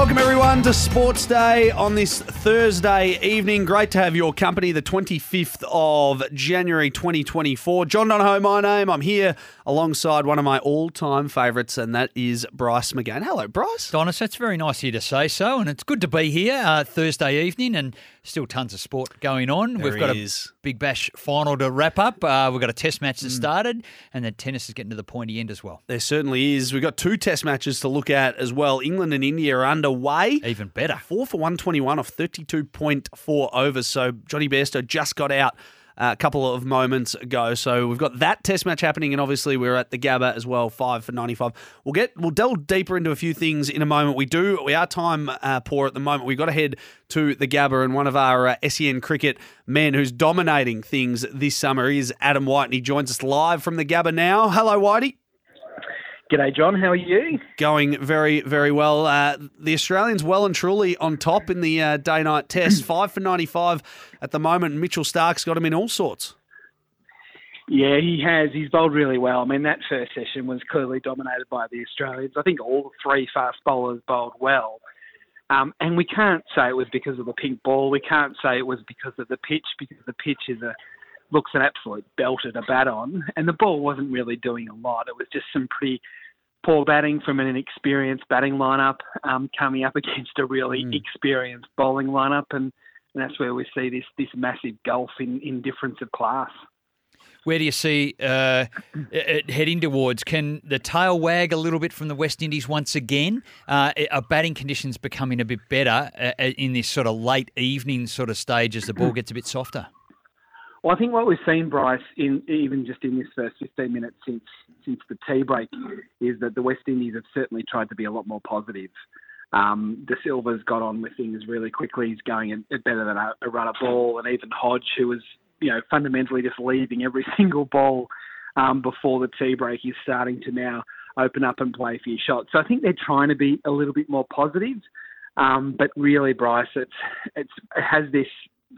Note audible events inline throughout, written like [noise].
Welcome everyone to Sports Day on this Thursday evening. Great to have your company, the 25th of January 2024. John Donohoe, my name. I'm here alongside one of my all-time favourites, and that is Bryce McGain. Hello, Bryce. Donis, it's very nice of you to say so, and it's good to be here uh, Thursday evening, and still tons of sport going on. There We've got is. a Big Bash final to wrap up. Uh, we've got a Test match Mm. that started, and then tennis is getting to the pointy end as well. There certainly is. We've got two test matches to look at as well. England and India are underway. Even better. Four for 121 off 32.4 overs. So Johnny Bairstow just got out uh, a couple of moments ago. So we've got that test match happening, and obviously we're at the Gabba as well, five for 95. We'll get we'll delve deeper into a few things in a moment. We do we are time uh, poor at the moment. We've got to head to the Gabba, and one of our uh, SEN cricket men who's dominating things this summer is Adam White, and he joins us live from the Gabba now. Hello, Whitey. G'day, John. How are you? Going very, very well. Uh, the Australians well and truly on top in the uh, day night [clears throat] test. Five for 95 at the moment. Mitchell Starc's got him in all sorts. Yeah, he has. He's bowled really well. I mean, that first session was clearly dominated by the Australians. I think all three fast bowlers bowled well. Um, and we can't say it was because of the pink ball. We can't say it was because of the pitch, because the pitch is a looks an absolute belter to bat on. And the ball wasn't really doing a lot. It was just some pretty poor batting from an inexperienced batting lineup um, coming up against a really Mm. experienced bowling lineup. And, and that's where we see this, this massive gulf in, in difference of class. Where do you see uh, [clears throat] it heading towards? Can the tail wag a little bit from the West Indies once again? Uh, are batting conditions becoming a bit better uh, in this sort of late evening sort of stage as the ball [clears throat] gets a bit softer? Well, I think what we've seen, Bryce, in even just in this first 15 minutes since since the tea break, is that the West Indies have certainly tried to be a lot more positive. Um, Da Silva's got on with things really quickly. He's going better than a, a runner ball, and even Hodge, who was you know fundamentally just leaving every [laughs] single ball um, before the tea break, is starting to now open up and play a few shots. So I think they're trying to be a little bit more positive. Um, but really, Bryce, it's it's it has this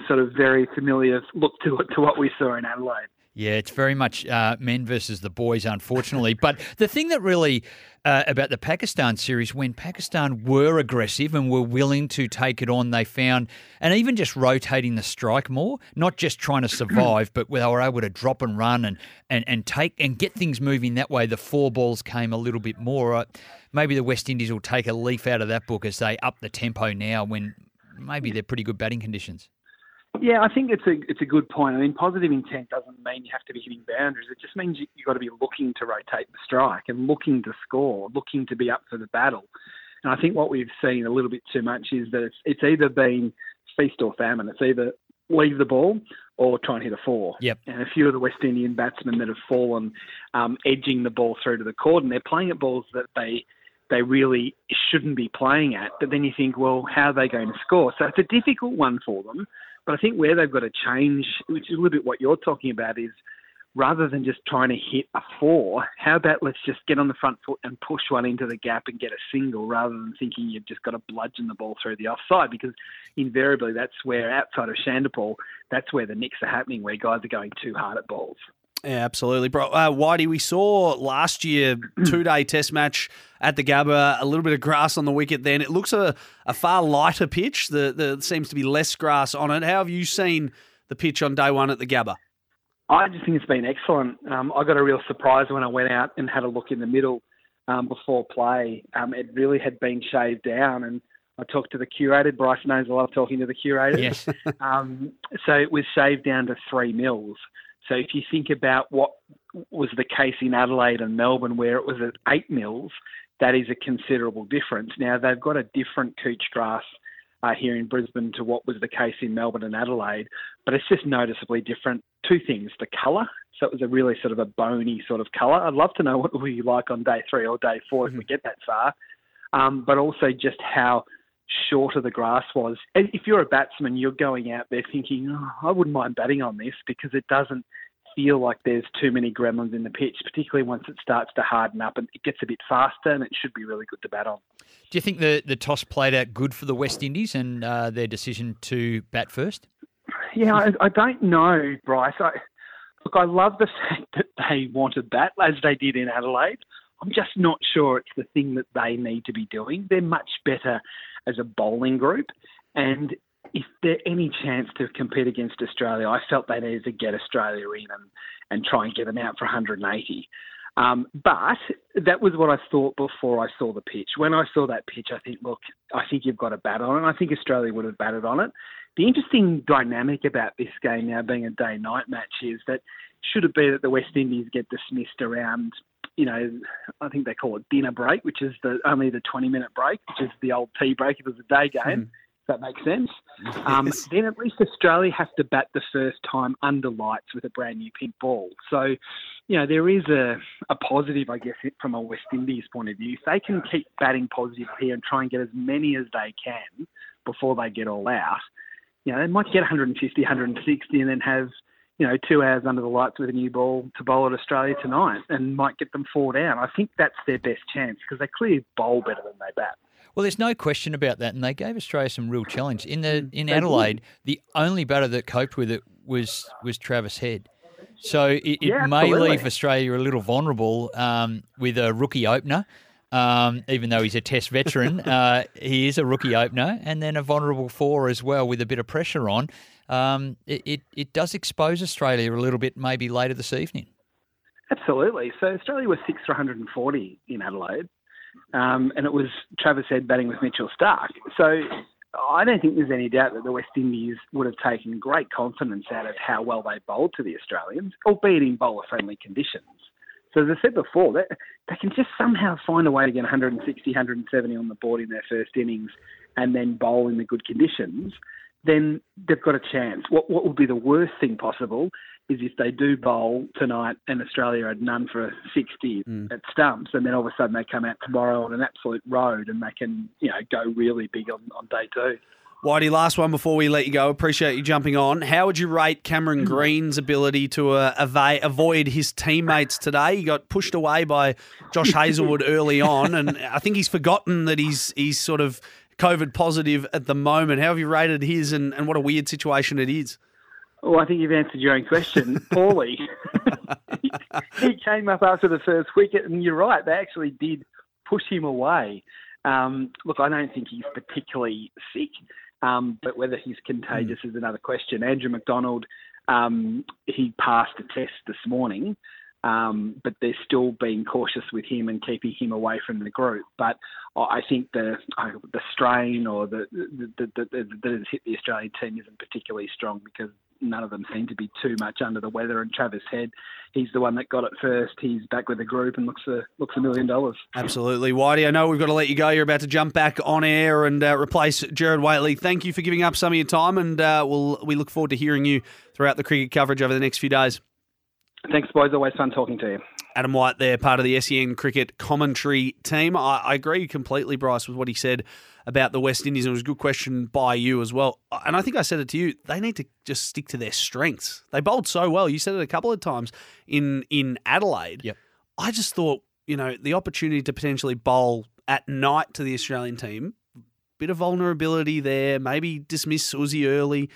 sort of very familiar look to it to what we saw in Adelaide. Yeah, it's very much uh, men versus the boys, unfortunately. but the thing that really uh, about the Pakistan series, when Pakistan were aggressive and were willing to take it on, they found, and even just rotating the strike more, not just trying to [clears throat] survive, but they were able to drop and run and, and, and take and get things moving that way. The four balls came a little bit more. Uh, maybe the West Indies will take a leaf out of that book as they up the tempo now when maybe they're pretty good batting conditions. Yeah, I think it's a it's a good point. I mean, positive intent doesn't mean you have to be hitting boundaries. It just means you, you've got to be looking to rotate the strike and looking to score, looking to be up for the battle. And I think what we've seen a little bit too much is that it's, it's either been feast or famine. It's either leave the ball or try and hit a four. Yep. And a few of the West Indian batsmen that have fallen um, edging the ball through to the court, and they're playing at balls that they they really shouldn't be playing at. But then you think, well, how are they going to score? So it's a difficult one for them. But I think where they've got to change, which is a little bit what you're talking about, is rather than just trying to hit a four, how about let's just get on the front foot and push one into the gap and get a single rather than thinking you've just got to bludgeon the ball through the offside because invariably that's where, outside of Chanderpaul, that's where the nicks are happening, where guys are going too hard at balls. Yeah, absolutely, bro. Uh, Whitey, we saw last year [clears throat] two day test match at the Gabba, a little bit of grass on the wicket. Then it looks a, a far lighter pitch. The the seems to be less grass on it. How have you seen the pitch on day one at the Gabba? I just think it's been excellent. Um, I got a real surprise when I went out and had a look in the middle um, before play. Um, it really had been shaved down, and I talked to the curator. Bryce knows I love talking to the curator. Yes. [laughs] um, so it was shaved down to three mils. So if you think about what was the case in Adelaide and Melbourne, where it was at eight mils, that is a considerable difference. Now they've got a different couch grass uh, here in Brisbane to what was the case in Melbourne and Adelaide, but it's just noticeably different. Two things: the colour. So it was a really sort of a bony sort of colour. I'd love to know [laughs] what it will be like on day three or day 4 if we get that far. Um, but also just how shorter the grass was. And If you're a batsman, you're going out there thinking, oh, I wouldn't mind batting on this because it doesn't feel like there's too many gremlins in the pitch, particularly once it starts to harden up and it gets a bit faster and it should be really good to bat on. Do you think the, the toss played out good for the West Indies and uh, their decision to bat first? Yeah, I, I don't know, Bryce. I, look, I love the fact that they want to bat as they did in Adelaide. I'm just not sure it's the thing that they need to be doing. They're much better as a bowling group. And if there any chance to compete against Australia, I felt they needed to get Australia in and, and try and get them out for 180. Um, but that was what I thought before I saw the pitch. When I saw that pitch, I think, look, I think you've got to bat on it. I think Australia would have batted on it. The interesting dynamic about this game now being a day-night match is that should it be that the West Indies get dismissed around, you know, I think they call it dinner break, which is the only the 20-minute break, which is the old tea break if it was a day game. Mm. If that makes sense. Um, then at least Australia has to bat the first time under lights with a brand new pink ball. So you know, there is a, a positive, I guess, from a West Indies point of view. If they can keep batting positive here and try and get as many as they can before they get all out, you know, they might get 150, 160 and then have, you know, two hours under the lights with a new ball to bowl at Australia tonight and might get them four down. I think that's their best chance because they clearly bowl better than they bat. Well, there's no question about that, and they gave Australia some real challenge in the in Adelaide. The only batter that coped with it was was Travis Head. So it, it yeah, may leave Australia a little vulnerable um, with a rookie opener. Um, even though he's a Test veteran, [laughs] uh, he is a rookie opener, and then a vulnerable four as well with a bit of pressure on. Um, it, it, it does expose Australia a little bit, maybe later this evening. Absolutely. So Australia was six for 140 in Adelaide, um, and it was Travis Head batting with Mitchell Starc. So I don't think there's any doubt that the West Indies would have taken great confidence out of how well they bowled to the Australians, albeit in bowler friendly conditions. So as I said before, they, they can just somehow find a way to get 160, 170 on the board in their first innings and then bowl in the good conditions, then they've got a chance. What, what would be the worst thing possible is if they do bowl tonight and Australia had none for 60 mm. at stumps, and then all of a sudden they come out tomorrow on an absolute road and they can, you know, go really big on, on day two. Whitey, last one before we let you go. Appreciate you jumping on. How would you rate Cameron hmm. Green's ability to uh, avoid his teammates today? He got pushed away by Josh [laughs] Hazlewood early on, and I think he's forgotten that he's he's sort of COVID positive at the moment. How have you rated his, and, and what a weird situation it is? Well, I think you've answered your own question [laughs] poorly. [laughs] he came up after the first wicket, and you're right, they actually did push him away. Um, look, I don't think he's particularly sick, um, but whether he's contagious mm. is another question. Andrew McDonald, um, he passed a test this morning, um, but they're still being cautious with him and keeping him away from the group. But I think the the strain or the, the, the, the that has hit the Australian team isn't particularly strong because none of them seem to be too much under the weather. And Travis Head, he's the one that got it first. He's back with the group and looks a looks a million dollars. Absolutely, Whitey. I know we've got to let you go. You're about to jump back on air and uh, replace Gerard Whateley. Thank you for giving up some of your time, and uh, we'll we look forward to hearing you throughout the cricket coverage over the next few days. Thanks, boys. Always fun talking to you. Adam White there, part of the SEN cricket commentary team. I, I, agree completely, Bryce, with what he said about the West Indies. It was a good question by you as well. And I think I said it to you. They need to just stick to their strengths. They bowled so well. You said it a couple of times in in Adelaide. Yep. I just thought, you know, the opportunity to potentially bowl at night to the Australian team, bit of vulnerability there, maybe dismiss Uzi early.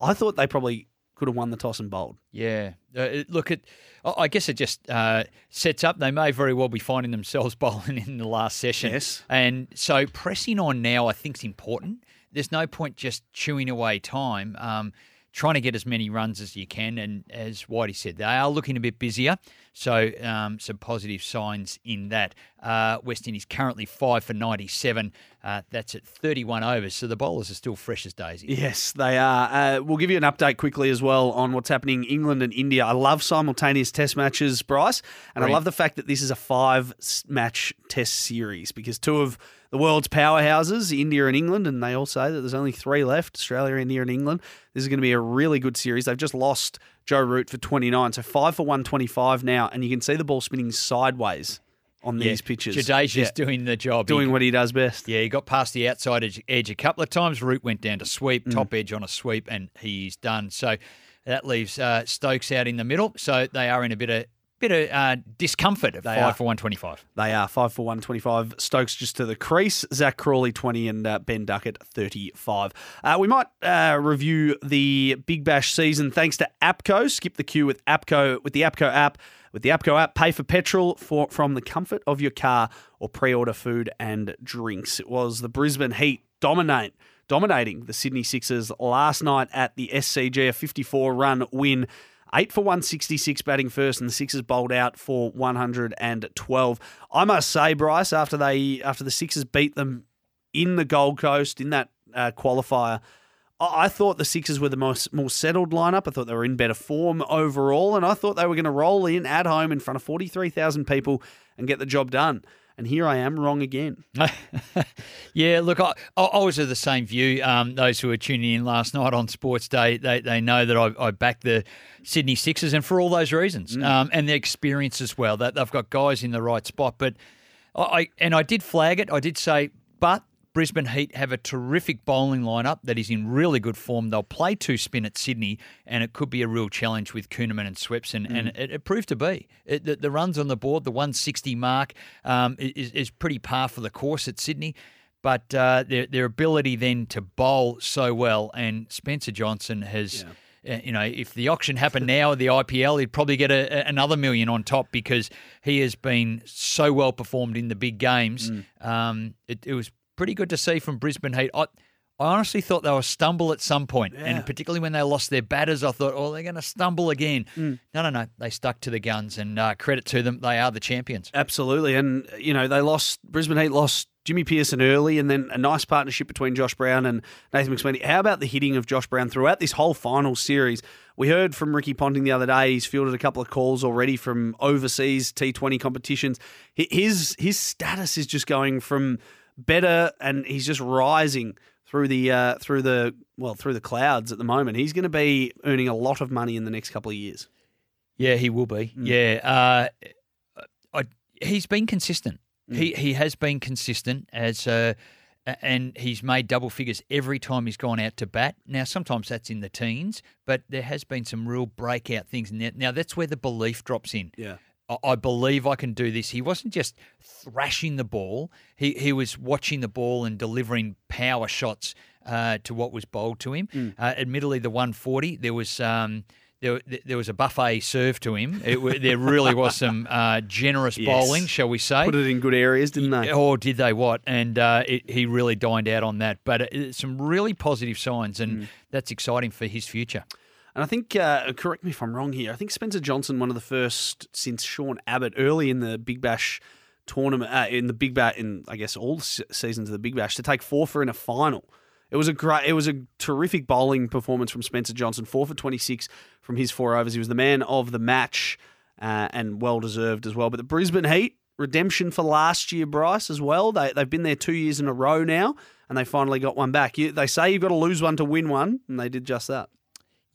I thought they probably could have won the toss and bowled. Yeah. Uh, look, at I guess it just uh, sets up. They may very well be finding themselves [laughs] bowling in the last session. Yes. And so pressing on now, I think, is important. There's no point just chewing away time. Um, trying to get as many runs as you can. And as Whitey said, they are looking a bit busier. So um, some positive signs in that. Uh, West Indies currently five for 97. Uh, that's at 31 overs. So the bowlers are still fresh as daisy. Yes, they are. Uh, we'll give you an update quickly as well on what's happening in England and India. I love simultaneous test matches, Bryce. And I love the fact that this is a five match test series because two of the world's powerhouses, India and England, and they all say that there's only three left Australia, India, and England. This is going to be a really good series. They've just lost Joe Root for 29, so five for 125 now, and you can see the ball spinning sideways on yeah. these pitches. Jadeja's yeah. doing the job. Doing he, what he does best. Yeah, he got past the outside edge, edge a couple of times. Root went down to sweep, mm. top edge on a sweep, and he's done. So that leaves uh, Stokes out in the middle. So they are in a bit of bit of uh, discomfort at they five are. for 125. They are five for 125. Stokes just to the crease. Zach Crawley 20 and uh, Ben Duckett 35. Uh, we might uh, review the Big Bash season thanks to APCO. Skip the queue with APCO with the APCO app. With the APCO app, pay for petrol for, from the comfort of your car or pre order food and drinks. It was the Brisbane Heat dominate dominating the Sydney Sixers last night at the SCG, a 54 run win. Eight for 166 batting first, and the Sixers bowled out for 112. I must say, Bryce, after they after the Sixers beat them in the Gold Coast in that uh, qualifier, I-, thought the Sixers were the most more settled lineup. I thought they were in better form overall, and I thought they were going to roll in at home in front of 43,000 people and get the job done. And here I am, wrong again. [laughs] yeah, look, I, I was of the same view. Um, those who were tuning in last night on Sports Day, they, they know that I, I backed the Sydney Sixers, and for all those reasons, mm. um, and the experience as well. That they've got guys in the right spot. But I and I did flag it. I did say, but Brisbane Heat have a terrific bowling lineup that is in really good form. They'll play two spin at Sydney, and it could be a real challenge with Kuhnemann and Swepson, mm. and it, it, proved to be. It, the, the, runs on the board, the 160 mark, um, is, is pretty par for the course at Sydney. But uh, their, their ability then to bowl so well, and Spencer Johnson has. Yeah uh, you know, if the auction happened now, the IPL, he'd probably get a, another million on top because he has been so well performed in the big games. Mm. Um, it, it, was pretty good to see from Brisbane Heat. I, I honestly thought they were stumble at some point, yeah. and particularly when they lost their batters, I thought, oh, they're going to stumble again. Mm. No, no, no. They stuck to the guns, and uh, credit to them, they are the champions. Absolutely, and you know they lost. Brisbane Heat lost Jimmy Peirson early, and then a nice partnership between Josh Brown and Nathan McSweeney. How about the hitting of Josh Brown throughout this whole final series? We heard from Ricky Ponting the other day. He's fielded a couple of calls already from overseas T20 competitions. His his status is just going from better, and he's just rising through the uh, through the well through the clouds at the moment. He's going to be earning a lot of money in the next couple of years. Yeah, he will be. Mm. Yeah, uh, I, he's been consistent. Mm. He he has been consistent as. Uh, and he's made double figures every time he's gone out to bat. Now, sometimes that's in the teens, but there has been some real breakout things. Now, that's where the belief drops in. Yeah. I believe I can do this. He wasn't just thrashing the ball. He he was watching the ball and delivering power shots uh, to what was bowled to him. Mm. Uh, admittedly, the 140 there was. Um, there, there was a buffet served to him. It, there really was [laughs] some uh, generous yes. bowling, shall we say? Put it in good areas, didn't they? Or did they what? And uh, it, he really dined out on that. But uh, some really positive signs, and mm. that's exciting for his future. And I think, uh, correct me if I'm wrong here, I think Spencer Johnson, one of the first since Sean Abbott, early in the Big Bash tournament, uh, in the Big Bash, in I guess all seasons of the Big Bash, to take four for in a final. It was a great, it was a terrific bowling performance from Spencer Johnson, four for 26 from his four overs. He was the man of the match uh, and well deserved as well. But the Brisbane Heat, redemption for last year, Bryce, as well. They, they've been there two years in a row now, and they finally got one back. You, they say you've got to lose one to win one, and they did just that.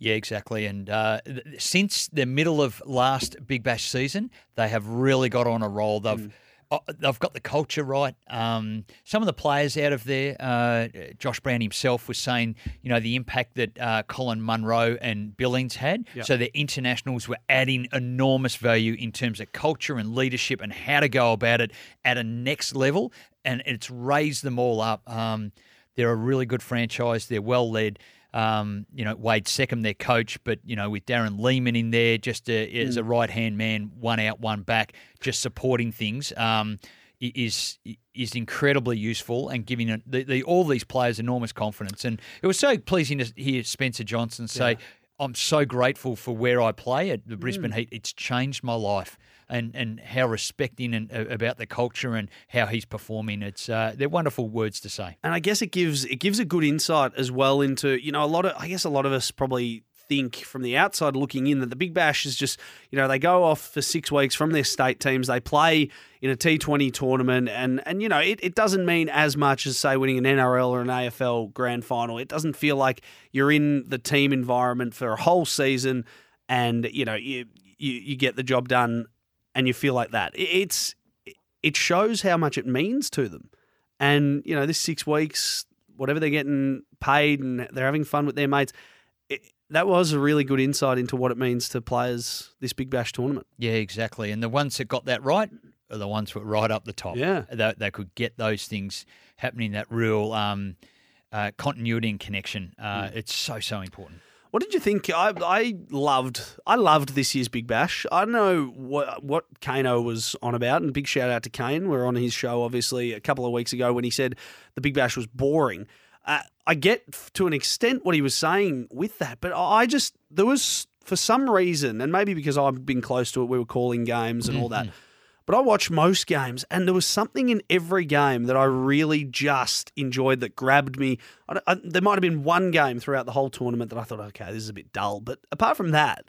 Yeah, exactly. And uh, since the middle of last Big Bash season, they have really got on a roll. They've mm. uh, they've got the culture right. Um, some of the players out of there, uh, Josh Brown himself was saying, you know, the impact that uh, Colin Munro and Billings had. Yep. So the internationals were adding enormous value in terms of culture and leadership and how to go about it at a next level. And it's raised them all up. Um, they're a really good franchise. They're well led. Um, you know, Wade Seccombe, their coach, but you know, with Darren Lehmann in there, just a, mm. as a right hand man, one out, one back, just supporting things. Um, is is incredibly useful and giving the, the, all these players enormous confidence. And it was so pleasing to hear Spencer Johnson say, yeah. "I'm so grateful for where I play at the Brisbane mm. Heat. It's changed my life." And, and how respecting and uh, about the culture and how he's performing. It's uh, they're wonderful words to say. And I guess it gives it gives a good insight as well into you know a lot of I guess a lot of us probably think from the outside looking in that the Big Bash is just, you know, they go off for six weeks from their state teams. They play in a T20 tournament. And, and you know, it, it doesn't mean as much as, say, winning an NRL or an AFL grand final. It doesn't feel like you're in the team environment for a whole season and, you know, you, you, you get the job done and you feel like that. It's it shows how much it means to them. And you know, this six weeks, whatever they're getting paid, and they're having fun with their mates. It, that was a really good insight into what it means to players this Big Bash tournament. Yeah, exactly. And the ones that got that right are the ones that were right up the top. Yeah, they, they could get those things happening. That real um, uh, continuity and connection. Uh, mm. It's so so important. What did you think? I, I loved I loved this year's Big Bash. I know what what Kano was on about, and big shout out to Kane. We are on his show obviously a couple of weeks ago when he said the Big Bash was boring. Uh, I get to an extent what he was saying with that, but I just there was for some reason, and maybe because I've been close to it, we were calling games and all that. Mm-hmm. But I watched most games, and there was something in every game that I really just enjoyed that grabbed me. I, I, there might have been one game throughout the whole tournament that I thought, okay, this is a bit dull. But apart from that,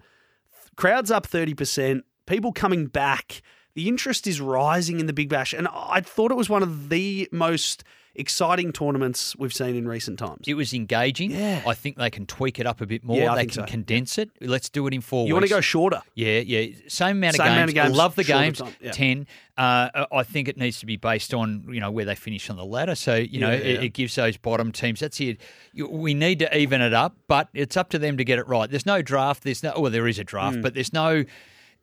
crowds up 30%, people coming back, the interest is rising in the Big Bash. And I thought it was one of the most exciting tournaments we've seen in recent times. It was engaging. Yeah. I think they can tweak it up a bit more. Yeah, I they can so. condense it. Let's do it in four You want to go shorter? Yeah, yeah. Same amount, Same of, amount games. of games, Love the games. yeah. Ten. Uh, I think it needs to be based on you know where they finish on the ladder. So you know Yeah, it, it gives those bottom teams. That's it. We need to even it up, but it's up to them to get it right. There's no draft. There's no. Well, there is a draft, but there's no.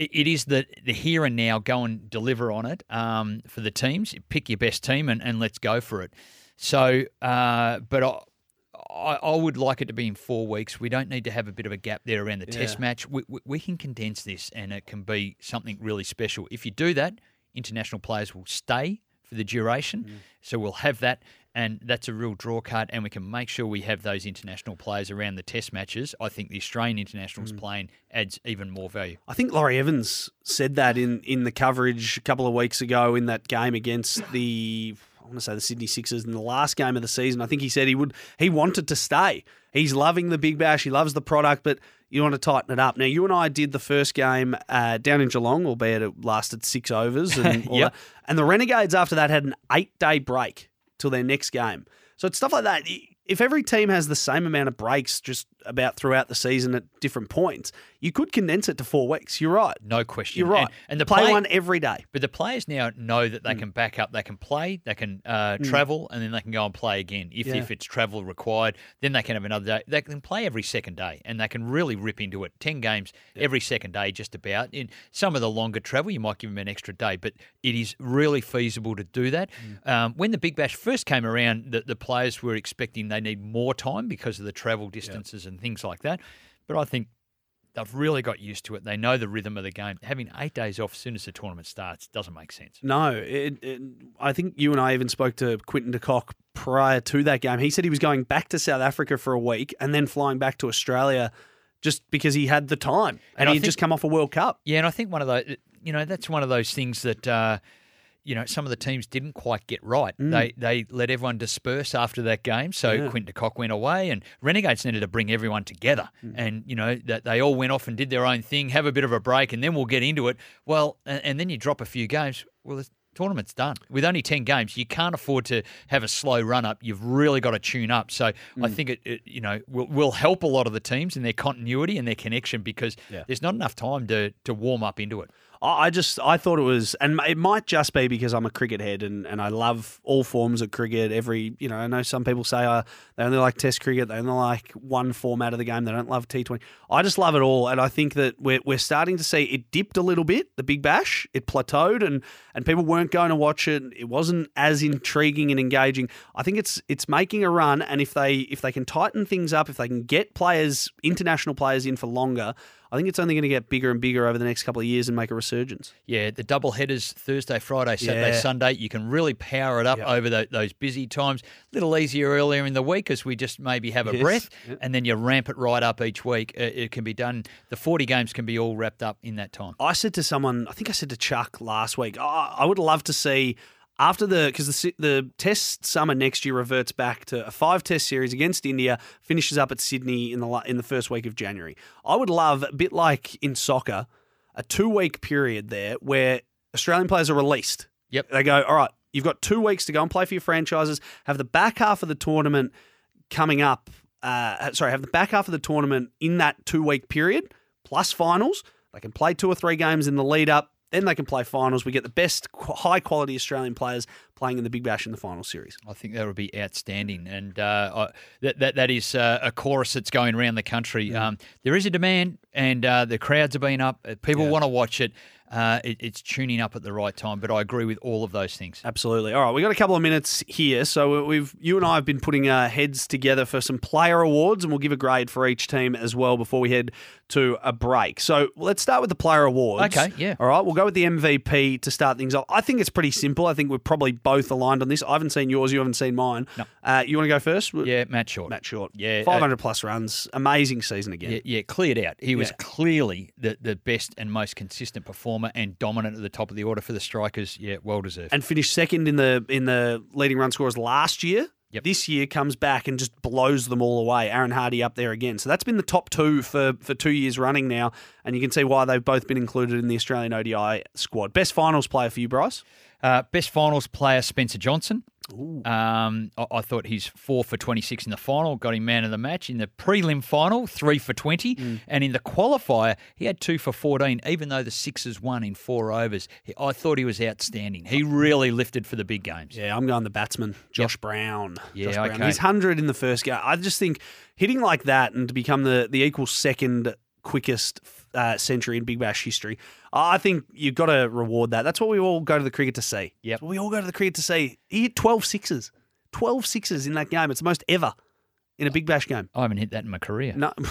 It, is the the here and now. Go and deliver on it um, for the teams. Pick your best team and, and let's go for it. So, uh, but I, I, I would like it to be in four weeks. We don't need to have a bit of a gap there around the test match. We, we, we can condense this and it can be something really special. If you do that, international players will stay for the duration. Mm. So we'll have that. And that's a real draw card, and we can make sure we have those international players around the test matches. I think the Australian Mm. internationals playing adds even more value. I think Laurie Evans said that in, in the coverage a couple of weeks ago in that game against [sighs] the I want to say the Sydney Sixers in the last game of the season. I think he said he would he wanted to stay. He's loving the Big Bash. He loves the product, but you want to tighten it up. Now you and I did the first game uh, down in Geelong, albeit it lasted six overs and [laughs] Yep. And the Renegades after that had an eight day break till their next game. So it's stuff like that. If every team has the same amount of breaks just about throughout the season at different points, you could condense it to four weeks. You're right. No question. You're right. And, and the play play- one every day. But the players now know that they can back up, they can play, they can uh, travel, and then they can go and play again. If, Yeah. if it's travel required, then they can have another day. They can play every second day, and they can really rip into it. 10 games every second day, just about. In some of the longer travel, you might give them an extra day, but it is really feasible to do that. Hmm. Um, when the Big Bash first came around, the, the players were expecting they need more time because of the travel distances and things like that. But I think they've really got used to it. They know the rhythm of the game. Having eight days off as soon as the tournament starts doesn't make sense. No, it, it, I think you and I even spoke to Quinton de Kock prior to that game. He said he was going back to South Africa for a week and then flying back to Australia just because he had the time and, And he'd think- just come off a World Cup. Yeah, and I think one of those, you know, that's one of those things that, uh, you know, some of the teams didn't quite get right. Mm. They they let everyone disperse after that game. So Yeah. De Kock went away, and Renegades needed to bring everyone together. Mm. And you know that they all went off and did their own thing, have a bit of a break, and then we'll get into it. Well, and, and then you drop a few games. Well, the tournament's done with only ten games. You can't afford to have a slow run up. You've really got to tune up. So I mm. think it, it you know will, will help a lot of the teams in their continuity and their connection because Yeah. there's not enough time to to warm up into it. I just I thought it was, and it might just be because I'm a cricket head and, and I love all forms of cricket. Every you know, I know some people say uh, they only like Test cricket, they only like one format of the game, they don't love T20. I just love it all, and I think that we're we're starting to see it dipped a little bit. The Big Bash it plateaued, and and people weren't going to watch it. It wasn't as intriguing and engaging. I think it's it's making a run, and if they if they can tighten things up, if they can get players, international players in for longer. I think it's only going to get bigger and bigger over the next couple of years and make a resurgence. Yeah, the double headers Thursday, Friday, Saturday, Yeah. Sunday. You can really power it up Yep. over tho- those busy times. A little easier earlier in the week as we just maybe have a Yes. breath, Yep. and then you ramp it right up each week. Uh, It can be done. The forty games can be all wrapped up in that time. I said to someone, I think I said to Chuck last week, I, I would love to see after the because the the test summer next year reverts back to a five test series against India, finishes up at Sydney in the in the first week of January. I would love a bit like in soccer, a two week period there where Australian players are released. Yep. They go, all right, you've got two weeks to go and play for your franchises. Have the back half of the tournament coming up. Uh, sorry, have the back half of the tournament in that two week period plus finals. They can play two or three games in the lead up. Then they can play finals. We get the best, high quality Australian players playing in the Big Bash in the final series. I think that would be outstanding, and uh, I, that, that that is uh, a chorus that's going around the country. Um, there is a demand, and uh, the crowds have been up. Uh, People Yeah. want to watch it. Uh, it. It's tuning up at the right time, but I agree with all of those things. Absolutely. All right, we got a couple of minutes here, so we've you and I have been putting our heads together for some player awards, and we'll give a grade for each team as well before we head to a break. So let's start with the player awards. Okay, yeah. All right, we'll go with the MVP to start things off. I think it's pretty simple. I think we're probably both aligned on this. I haven't seen yours. You haven't seen mine. No. Uh, you want to go first? Yeah, Matt Short. Matt Short. Yeah, uh, 500 plus runs. Amazing season again. Yeah, yeah, cleared out. He was clearly the, the best and most consistent performer and dominant at the top of the order for the strikers. Yeah, well deserved. and finished second in the in the leading run scorers last year. Yep. This year comes back and just blows them all away. Aaron Hardie up there again. So that's been the top two for, for two years running now, and you can see why they've both been included in the Australian ODI squad. Best finals player for you, Bryce. Uh, best finals player Spencer Johnson. Um, I, I thought he's four for 26 in the final, got him man of the match. In the prelim final, three for 20. Mm. And in the qualifier, he had two for 14, even though the Sixers won in four overs. He- I thought he was outstanding. He really lifted for the big games. Yeah, I'm going the batsman, Josh Brown. Yeah, Josh Brown. okay. He's 100 in the first game. I just think hitting like that and to become the, the equal second quickest uh, century in Big Bash history, I think you've got to reward that. That's what we all go to the cricket to see. Yeah, we all go to the cricket to see. He hit 12 sixes. 12 sixes in that game. It's the most ever in a Big Bash game. I haven't hit that in my career. No. [laughs]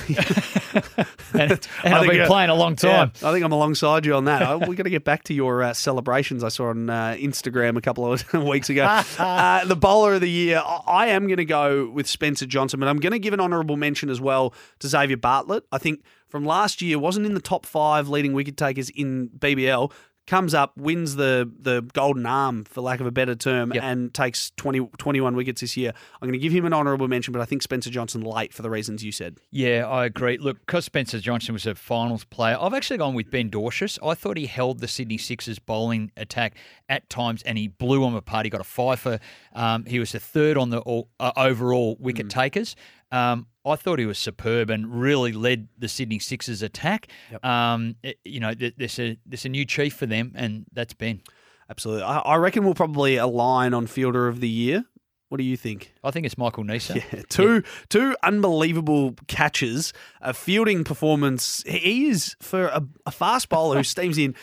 And, and I've been uh, playing a long time. Yeah, I think I'm alongside you on that. I, we got to get back to your uh, celebrations I saw on uh, Instagram a couple of [laughs] weeks ago. [laughs] uh, the bowler of the year, I, I am going to go with Spencer Johnson, but I'm going to give an honourable mention as well to Xavier Bartlett. I think from last year wasn't in the top five leading wicket takers in BBL. Comes up, wins the the golden arm, for lack of a better term, Yep. and takes 20, 21 wickets this year. I'm going to give him an honourable mention, but I think Spencer Johnson late for the reasons you said. Yeah, I agree. Look, because Spencer Johnson was a finals player, I've actually gone with Ben Dwarshuis. I thought he held the Sydney Sixers bowling attack at times, and he blew them apart. He got a five for. Um, he was the third on the all, uh, overall wicket takers. Um, I thought he was superb and really led the Sydney Sixers attack. Um, it- you know, th- there's a there's a new chief for them, and that's Ben. Absolutely. I, I reckon we'll probably align on fielder of the year. What do you think? I think it's Michael Neser. [laughs] Yeah, two two unbelievable catches, a fielding performance. He is for a, a fast bowler who [laughs] steams in,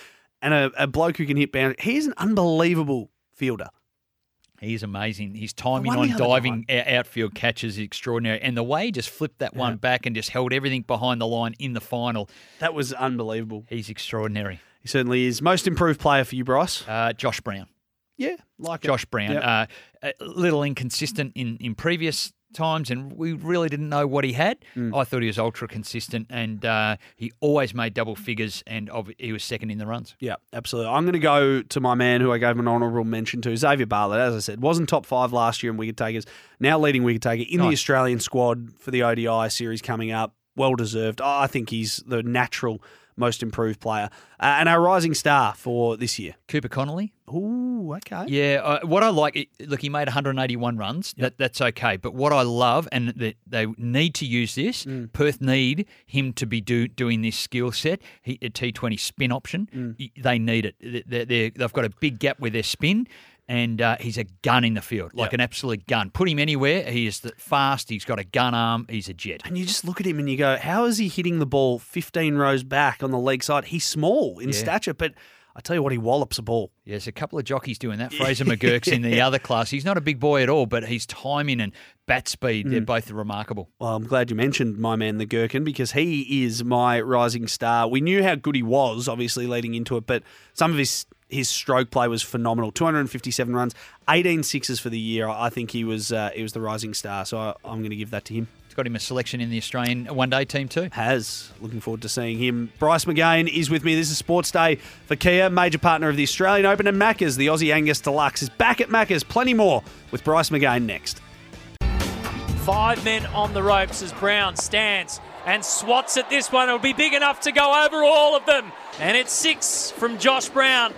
and a, a bloke who can hit boundary. He is an unbelievable fielder. He's amazing. His timing on diving outfield catches is extraordinary. And the way he just flipped that one back and just held everything behind the line in the final, That was unbelievable. he's extraordinary. He certainly is. Most improved player for you, Bryce. Uh, Josh Brown. Yeah, like it. Josh Brown. Yep. Uh, a little inconsistent in, in previous times, and we really didn't know what he had. Mm. I thought he was ultra consistent, and uh, he always made double figures, and ob- he was second in the runs. Yeah, absolutely. I'm going to go to my man who I gave an honourable mention to, Xavier Bartlett. As I said, wasn't top five last year in wicket takers. Now leading wicket taker in the Australian squad for the ODI series coming up. Well deserved. I think he's the natural most improved player uh, and our rising star for this year. Cooper Connolly. Ooh, okay. Yeah, uh, what I like, look, he made 181 runs. That that's okay. But what I love, and that they need to use this. Mm. Perth need him to be do, doing this skill set. He, a T20 spin option. Mm. They need it. They, they've got a big gap with their spin. And uh, he's a gun in the field, like Yeah. an absolute gun. Put him anywhere. He is fast. He's got a gun arm. He's a jet. And you just look at him and you go, how is he hitting the ball 15 rows back on the leg side? He's small in Yeah. stature, but I tell you what, he wallops a ball. Yeah, there's a couple of jockeys doing that. [laughs] Fraser McGurk's in the other class. He's not a big boy at all, but his timing and bat speed, Mm. they're both remarkable. Well, I'm glad you mentioned my man, the Gherkin, because he is my rising star. We knew how good he was, obviously, leading into it, but some of his his stroke play was phenomenal. 257 runs, 18 sixes for the year. I think he was uh, he was the rising star, so I, I'm going to give that to him. It's got him a selection in the Australian one day team too. Has looking forward to seeing him. Bryce McGain is with me. This is Sports Day for Kia, major partner of the Australian Open and Macca's. The Aussie Angus Deluxe is back at Macca's. Plenty more with Bryce McGain next. Five men on the ropes as Brown stands and swats at this one. It'll be big enough to go over all of them. And it's six from Josh Brown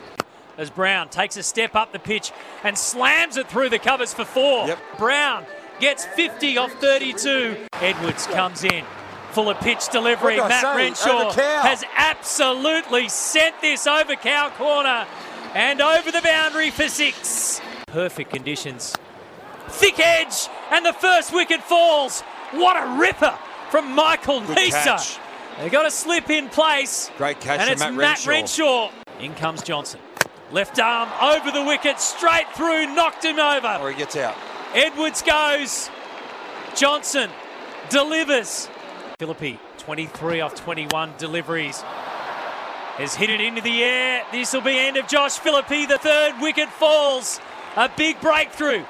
as Brown takes a step up the pitch and slams it through the covers for four. Yep. Brown gets 50 off 32. Edwards comes in. Full of pitch delivery. What did I Matt say? Renshaw has absolutely sent this over cow corner and over the boundary for six. Perfect conditions. Thick edge, and the first wicket falls. What a ripper from Michael Good Neser. They got a slip in place. Great catch and it's Matt Matt Renshaw. Renshaw. In comes Johnson. Left arm over the wicket, straight through, knocked him over. Or he gets out. Edwards goes. Johnson delivers. Philippe, 23 off 21 deliveries. Has hit it into the air. This will be end of Josh Philippe. The third wicket falls. A big breakthrough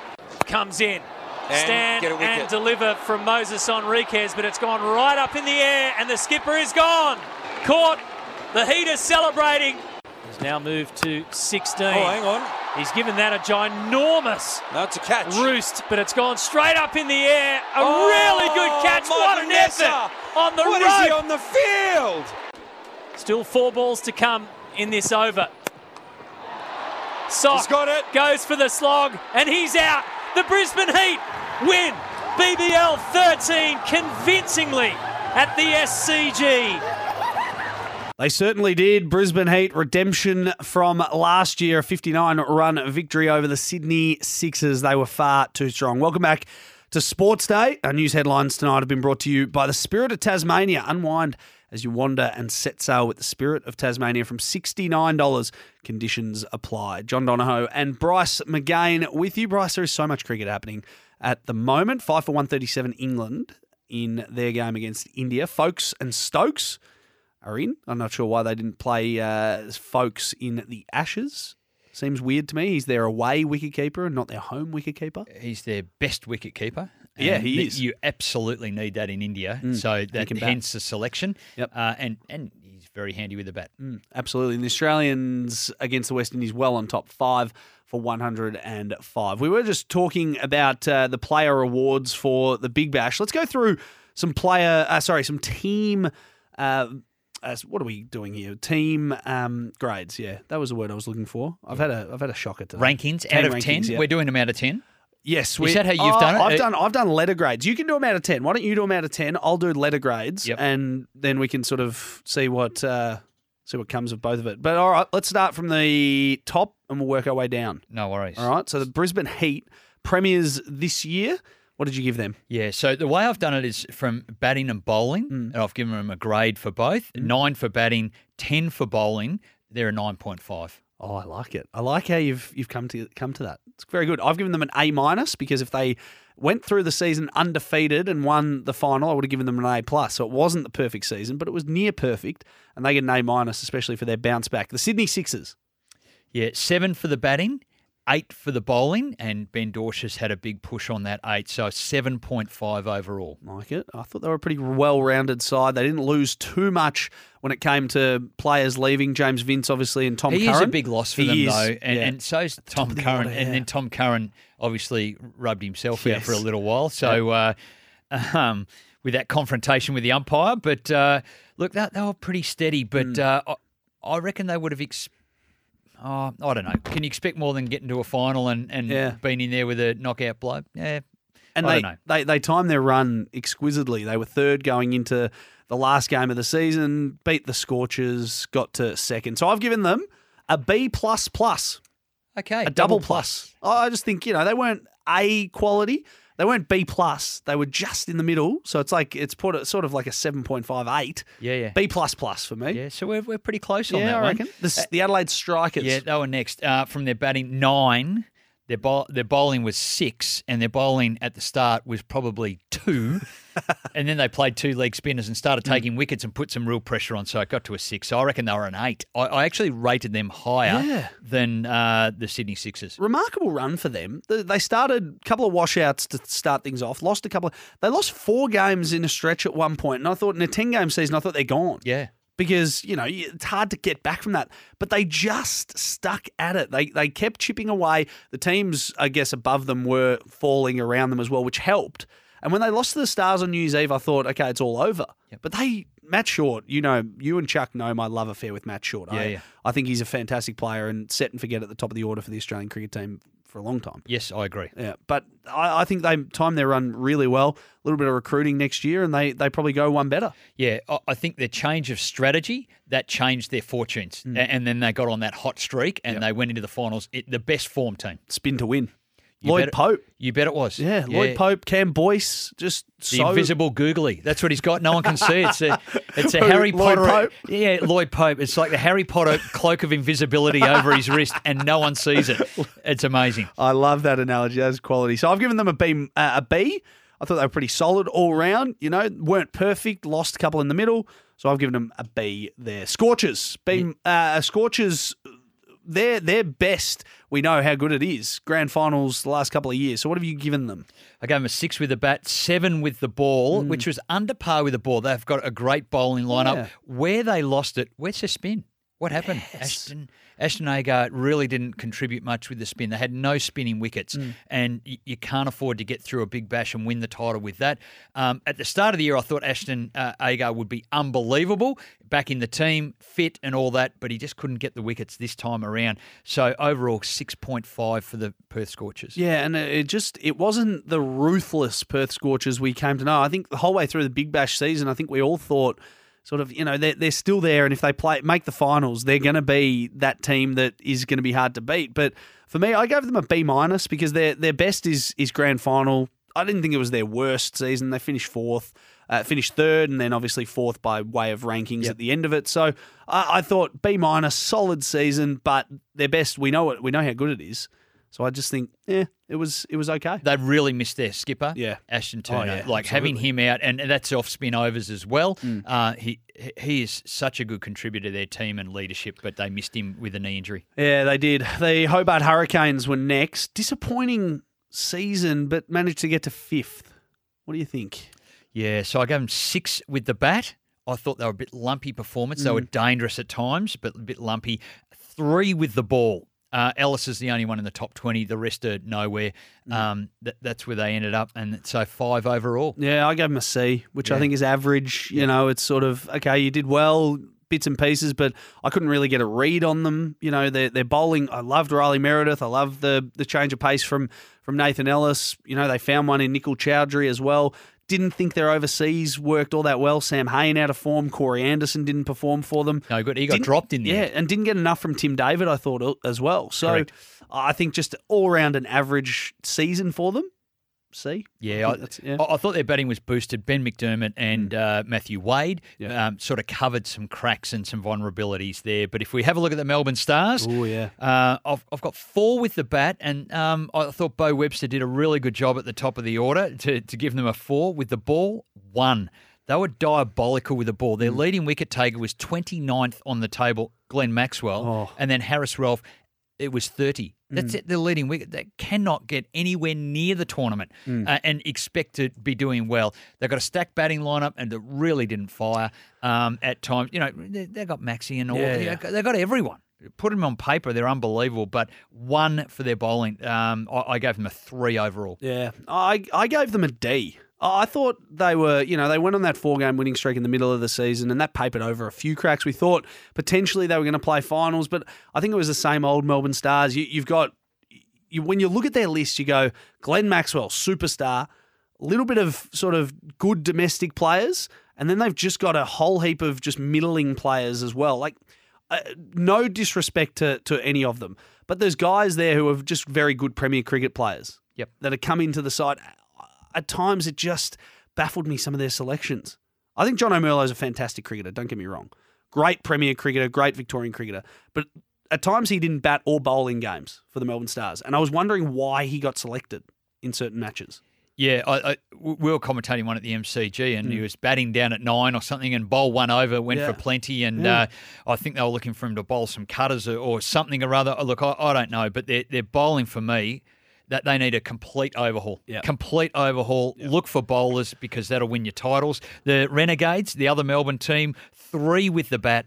comes in. And Stand and deliver from Moises Henriques, but it's gone right up in the air, and the skipper is gone. Caught. The heat is celebrating. Now moved to 16. Oh, hang on. He's given that a ginormous No, it's a catch. roost, but it's gone straight up in the air. A Oh, really good catch. What an effort on the What is he on the field? Still four balls to come in this over. Sock He's got it. goes for the slog, and he's out. The Brisbane Heat win BBL 13 convincingly at the SCG. They certainly did. Brisbane Heat redemption from last year, a 59 run victory over the Sydney Sixers. They were far too strong. Welcome back to Sports Day. Our news headlines tonight have been brought to you by the Spirit of Tasmania. Unwind as you wander and set sail with the Spirit of Tasmania from $69. Conditions apply. John Donohoe and Bryce McGain with you. Bryce, there is so much cricket happening at the moment. Five for 137 England in their game against India. Foakes and Stokes are in. I'm not sure why they didn't play uh, Foakes in the Ashes. Seems weird to me. He's their away wicketkeeper and not their home wicketkeeper. He's their best wicket keeper. Yeah, he is. You absolutely need that in India. so that hence the selection. Yep. Uh, and and he's very handy with the bat. Absolutely. And the Australians against the West Indies well on top, five for 105. We were just talking about uh, the player awards for the Big Bash. Let's go through some player, uh, sorry, some team. Uh, uh, what are we doing here? Team um, grades. Yeah, that was the word I was looking for. I've had a I've had a shocker today. Rankings out of rankings, ten. yeah. We're doing them out of ten. Yes, Is we- that how you've Oh, done it? I've done I've done letter grades. You can do them out of ten. Why don't you do them out of ten? I'll do letter grades, Yep. and then we can sort of see what uh, see what comes of both of it. But all right, let's start from the top, and we'll work our way down. No worries. All right. So the Brisbane Heat premiers this year. What did you give them? Yeah, so the way I've done it is from batting and bowling, Mm. and I've given them a grade for both. Nine for batting, ten for bowling. They're a nine point five. Oh, I like it. I like how you've you've come to come to that. It's very good. I've given them an A minus because if they went through the season undefeated and won the final, I would have given them an A plus. So it wasn't the perfect season, but it was near perfect, and they get an A minus, especially for their bounce back. The Sydney Sixers. Yeah, seven for the batting, eight for the bowling, and Ben Dwarshuis had a big push on that eight, so seven point five overall. Like it. I thought they were a pretty well rounded side. They didn't lose too much when it came to players leaving. James Vince, obviously, and Tom he Curran. is a big loss for He them is, though, and, yeah. and so's Tom of Curran, order, and then Tom Curran obviously rubbed himself out for a little while. So uh, [laughs] um, with that confrontation with the umpire, but uh, look, that they were pretty steady. But Hmm. uh, I, I reckon they would have. Ex- oh, I don't know. Can you expect more than getting to a final and, and Yeah. being in there with a knockout blow? Yeah, And I they, don't know. they they timed their run exquisitely. They were third going into the last game of the season, beat the Scorchers, got to second. So I've given them a B plus plus, okay, a double plus. I just think you know they weren't A quality. They weren't B plus. They were just in the middle. So it's like it's put it sort of like a seven point five eight. Yeah, yeah, B plus plus for me. yeah. So we're, we're pretty close on Yeah, that I one. reckon. The, the Adelaide Strikers. Yeah, they were next. Uh, from their batting, nine. Their, bowl, their bowling was six, and their bowling at the start was probably two. And then they played two leg spinners and started Mm. taking wickets and put some real pressure on, so it got to a six. So I reckon they were an eight. I, I actually rated them higher Yeah. than uh, the Sydney Sixers. remarkable run for them. They started a couple of washouts to start things off. Lost a couple. Of, they lost four games in a stretch at one point, and I thought in a ten game season, I thought they're gone Yeah. because you know it's hard to get back from that. But they just stuck at it. They they kept chipping away. The teams, I guess, above them were falling around them as well, which helped. And when they lost to the Stars on New Year's Eve, I thought, okay, it's all over. But they, Matt Short, you know, you and Chuck know my love affair with Matt Short. Yeah, I, yeah. I think he's a fantastic player and set and forget at the top of the order for the Australian cricket team for a long time. Yes, I agree. Yeah, but I, I think they timed their run really well. A little bit of recruiting next year, and they they probably go one better. Yeah, I- I think their change of strategy that changed their fortunes, mm. A- and then they got on that hot streak and they went into the finals. It, the best form team. Spin to win. You Lloyd bet it- Pope. You bet it was. Yeah, Lloyd Pope, Cam Boyce, just The so invisible googly. That's what he's got. No one can see. It's a, it's a [laughs] Harry Lloyd Potter. Pope? Yeah, Lloyd Pope. It's like the Harry Potter cloak of invisibility over his wrist, and no one sees it. It's amazing. I love that analogy. That's quality. So I've given them a B. Uh, a B. I thought they were pretty solid all round. You know, weren't perfect. Lost a couple in the middle. So I've given them a B there. Scorchers. B. Uh, Scorchers. They're they're best. We know how good it is. Grand finals the last couple of years. So what have you given them? I gave them a six with the bat, seven with the ball, hmm. which was under par with the ball. They've got a great bowling lineup. Yeah. Where they lost it, where's the spin? What happened? Ashton Ashton Agar really didn't contribute much with the spin. They had no spinning wickets, and y- you can't afford to get through a big bash and win the title with that. Um, at the start of the year, I thought Ashton uh, Agar would be unbelievable, back in the team, fit and all that, but he just couldn't get the wickets this time around. So overall, six point five for the Perth Scorchers. Yeah, and it just it wasn't the ruthless Perth Scorchers we came to know. I think the whole way through the Big Bash season, I think we all thought sort of you know they're they're still there, and if they play make the finals, they're going to be that team that is going to be hard to beat. But for me, I gave them a B minus because their their best is is grand final. I didn't think it was their worst season. They finished fourth. Uh, finished third and then obviously fourth by way of rankings at the end of it. So I, I thought B minus, solid season, but their best. We know it. We know how good it is. So I just think, yeah, it was it was okay. They really missed their skipper, Yeah. Ashton Oh, Turner. yeah, like having him out, and that's off spin overs as well. Mm. Uh, he he is such a good contributor to their team and leadership, but they missed him with a knee injury. Yeah, they did. The Hobart Hurricanes were next. Disappointing season, but managed to get to fifth. What do you think? Yeah, so I gave them six with the bat. I thought they were a bit lumpy performance. They were Mm. dangerous at times, but a bit lumpy. Three with the ball. Uh, Ellis is the only one in the top 20. The rest are nowhere. Um, that, that's where they ended up. And so five overall. Yeah, I gave them a C, which I think is average. You know, it's sort of okay. You did well, bits and pieces, but I couldn't really get a read on them. You know, they're, they're bowling. I loved Riley Meredith. I love the the change of pace from from Nathan Ellis. You know, they found one in Nikhil Chaudhary as well. Didn't think their overseas worked all that well. Sam Hain out of form. Corey Anderson didn't perform for them. No. He got Didn't- dropped in the Yeah, and didn't get enough from Tim David, I thought, as well. So Correct. I think just all around an average season for them. See? Yeah, I yeah. I, thought their batting was boosted. Ben McDermott and uh, Matthew Wade Yeah. um, sort of covered some cracks and some vulnerabilities there. But if we have a look at the Melbourne Stars, Oh, yeah. uh, I've, I've got four with the bat, and um, I thought Beau Webster did a really good job at the top of the order to, to give them a four. With the ball, one. They were diabolical with the ball. Mm. Their leading wicket taker was 29th on the table, Glenn Maxwell, Oh. and then Haris Rauf, it was 30. That's Mm. it, the leading wicket. They cannot get anywhere near the tournament Mm. uh, and expect to be doing well. They've got a stacked batting lineup and it really didn't fire um, at times. You know, they, they've got Maxi and all. Yeah, yeah. They've got everyone. Put them on paper, they're unbelievable. But one for their bowling, um, I, I gave them a three overall. Yeah, I I gave them a D. I thought they were, you know, they went on that four game winning streak in the middle of the season and that papered over a few cracks. We thought potentially they were going to play finals, but I think it was the same old Melbourne Stars. You, you've got, you, when you look at their list, you go Glenn Maxwell, superstar, a little bit of sort of good domestic players, and then they've just got a whole heap of just middling players as well. Like, uh, no disrespect to, to any of them, but there's guys there who are just very good Premier Cricket players. Yep. That have come into the side. At times, it just baffled me some of their selections. I think Jonathan Merlo is a fantastic cricketer. Don't get me wrong, great Premier cricketer, great Victorian cricketer, but at times he didn't bat or bowl in games for the Melbourne Stars, and I was wondering why he got selected in certain matches. Yeah, I, I, we were commentating one at the MCG, and Mm. he was batting down at nine or something, and bowl one over, went Yeah. for plenty, and Yeah. uh, I think they were looking for him to bowl some cutters or, or something or other. Look, I, I don't know, but they're, they're bowling for me. That they need a complete overhaul. Yeah. Complete overhaul. Look for bowlers because that'll win your titles. The Renegades, the other Melbourne team, three with the bat,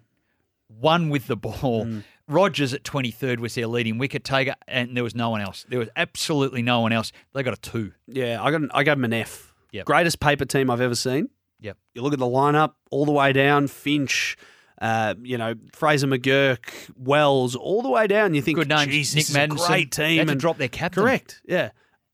one with the ball. Mm. Rogers at 23rd was their leading wicket taker, and there was no one else. There was absolutely no one else. They got a two. Yeah, I got I gave them an F. Yep. Greatest paper team I've ever seen. Yep. You look at the lineup all the way down: Finch, uh, you know, Fraser McGurk, Wells, all the way down. You think, Good names. "Geez, Nick this is a Maddinson. great They team. had to and- drop their captain. Correct. Yeah.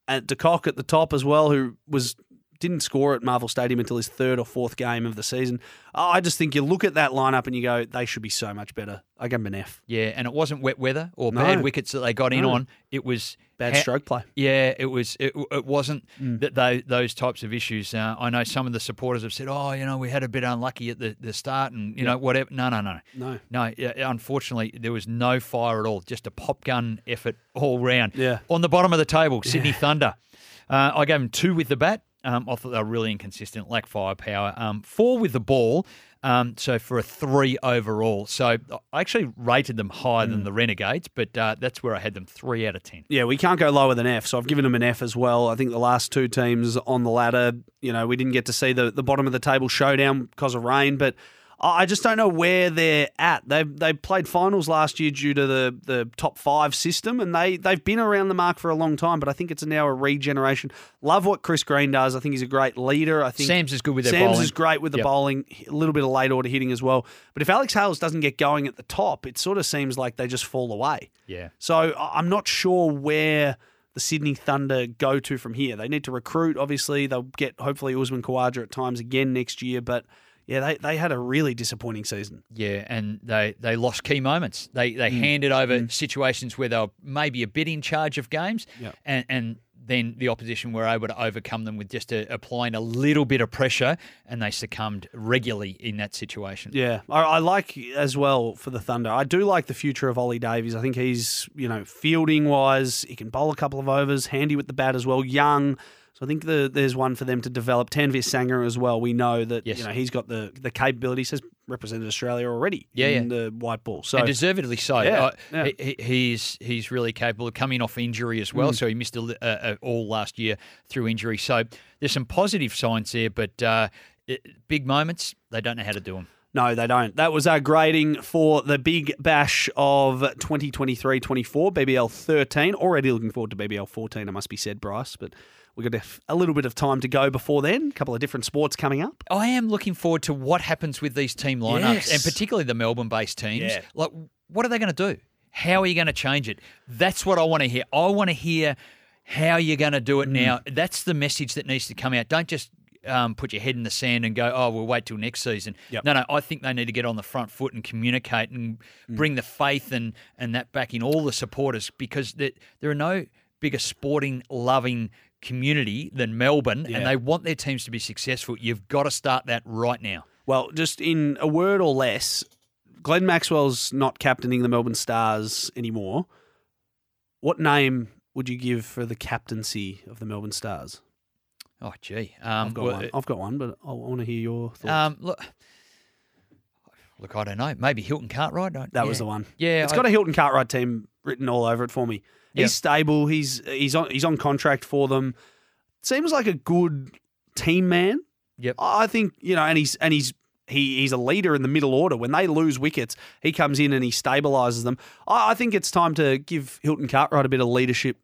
And De Kock at the top as well, who was didn't score at Marvel Stadium until his third or fourth game of the season. I just think you look at that lineup and you go, they should be so much better. I give them an F. Yeah, and it wasn't wet weather or No. bad wickets that they got in No. on. It was Bad ha- stroke play. Yeah, it was. It, it wasn't Mm. that they, those types of issues. Uh, I know some of the supporters have said, "Oh, you know, we had a bit unlucky at the, the start, and you know, whatever." No, no, no, No. no. Unfortunately, there was no fire at all. Just a pop gun effort all round. Yeah. On the bottom of the table, Sydney Thunder. Uh, I gave them two with the bat. Um, I thought they were really inconsistent, lack firepower. Um, four with the ball. Um, so for a three overall. So I actually rated them higher Mm. than the Renegades, but uh, that's where I had them three out of ten. Yeah, we can't go lower than F, so I've given them an F as well. I think the last two teams on the ladder, you know, we didn't get to see the, the bottom of the table showdown because of rain, but I just don't know where they're at. They they played finals last year due to the, the top five system, and they they've been around the mark for a long time. But I think it's now a regeneration. Love what Chris Green does. I think he's a great leader. I think Sam's is good with their Sam's bowling. is great with the Yep. bowling, a little bit of late order hitting as well. But if Alex Hales doesn't get going at the top, it sort of seems like they just fall away. Yeah. So I'm not sure where the Sydney Thunder go to from here. They need to recruit. Obviously, they'll get hopefully Usman Khawaja at times again next year. But yeah, they, they had a really disappointing season. Yeah, and they, they lost key moments. They they Mm. handed over situations where they were maybe a bit in charge of games, Yep. and and then the opposition were able to overcome them with just a, applying a little bit of pressure, and they succumbed regularly in that situation. Yeah, I, I like as well for the Thunder. I do like the future of Ollie Davies. I think he's you know fielding wise, he can bowl a couple of overs, handy with the bat as well, young. So I think the, there's one for them to develop. Tanveer Sangha as well. We know that Yes. you know he's got the the capabilities. Has represented Australia already Yeah, in the white ball. So and deservedly so. Yeah, Uh, yeah. he- he- he's he's really capable of coming off injury as Mm. well. So he missed a, uh, all last year through injury. So there's some positive signs there, but uh, it, big moments they don't know how to do them. No, they don't. That was our grading for the big bash of 2023 24, BBL 13. Already looking forward to BBL 14, I must be said, Bryce, but we've got a, little bit of time to go before then. A couple of different sports coming up. I am looking forward to what happens with these team lineups, Yes. and particularly the Melbourne-based teams. Yeah. Like, what are they going to do? How are you going to change it? That's what I want to hear. I want to hear how you're going to do it now. That's the message that needs to come out. Don't just um, put your head in the sand and go, "Oh, we'll wait till next season." Yep. No, no. I think they need to get on the front foot and communicate and bring the faith and and that back in all the supporters because there, there are no bigger sporting loving community than Melbourne, Yeah. and they want their teams to be successful. You've got to start that right now. Well, just in a word or less, Glenn Maxwell's not captaining the Melbourne Stars anymore. What name would you give for the captaincy of the Melbourne Stars? Oh, gee. Um, I've got well, one. I've got one, but I want to hear your thoughts. Um, look, look, I don't know. Maybe Hilton Cartwright. That was the one. Yeah, it's I- got a Hilton Cartwright team written all over it for me. He's Yep. stable. He's he's on he's on contract for them. Seems like a good team man. Yep. I think you know, and he's and he's he he's a leader in the middle order. When they lose wickets, he comes in and he stabilises them. I, I think it's time to give Hilton Cartwright a bit of leadership,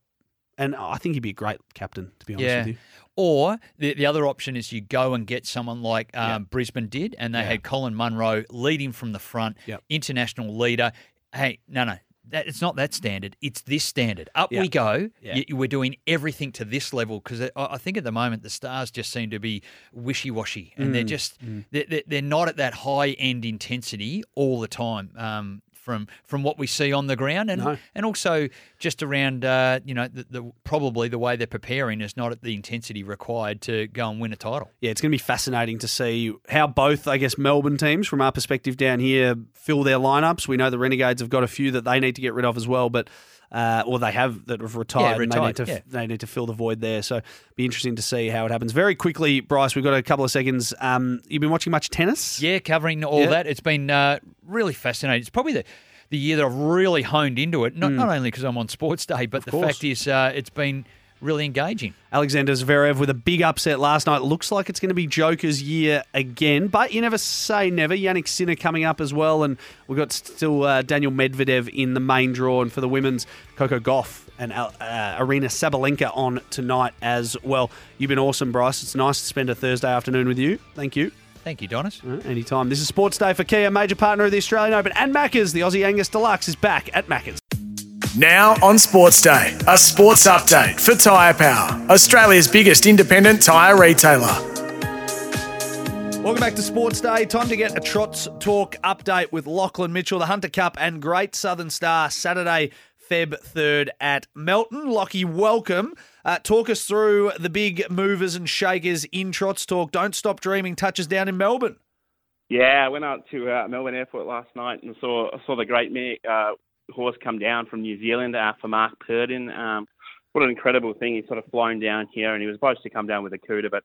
and I think he'd be a great captain. To be honest Yeah. with you, Or the, the other option is you go and get someone like um, Yeah. Brisbane did, and they Yeah. had Colin Munro leading from the front, Yep. international leader. Hey, no, no. That, it's not that standard. It's this standard. Up Yeah. we go. Yeah. Y- we're doing everything to this level because I, I think at the moment the stars just seem to be wishy washy, and Mm. they're just they're, they're- they're not at that high end intensity all the time. Um, from from what we see on the ground, and No. and also just around uh, you know the, the probably the way they're preparing is not at the intensity required to go and win a title. yeah, it's going to be fascinating to see how both, I guess, Melbourne teams, from our perspective down here, fill their lineups. We know the Renegades have got a few that they need to get rid of as well, but uh, or they have that have retired. and retired, they need to yeah. they need to fill the void there. So, be interesting to see how it happens. Very quickly, Bryce, we've got a couple of seconds. Um, you've been watching much tennis? Yeah, covering all Yeah. that. It's been uh, really fascinating. It's probably the the year that I've really honed into it. Not not only because I'm on Sports Day, but the Hmm. course. fact is uh, it's been really engaging. Alexander Zverev with a big upset last night. Looks like it's going to be Joker's year again, but you never say never. Jannik Sinner coming up as well, and we've got still uh, Daniil Medvedev in the main draw, and for the women's, Coco Gauff and uh, Aryna Sabalenka on tonight as well. You've been awesome, Bryce. It's nice to spend a Thursday afternoon with you. Thank you. Thank you, Donners. Uh, Anytime. This is Sports Day for Kia, major partner of the Australian Open and Maccas. The Aussie Angus Deluxe is back at Maccas. Now on Sports Day, a sports update for Tyre Power, Australia's biggest independent tyre retailer. Welcome back to Sports Day. Time to get a Trots Talk update with Lachlan Mitchell, the Hunter Cup and Great Southern Star, Saturday, Feb 3rd at Melton. Lockie, welcome. Uh, talk us through the big movers and shakers in Trots Talk. Don't Stop Dreaming touches down in Melbourne. Yeah, I went out to uh, Melbourne Airport last night and saw saw the great mare, uh, horse come down from New Zealand uh, for Mark Purdon. Um, what an incredible thing! He's sort of flown down here, and he was supposed to come down with a CUDA, but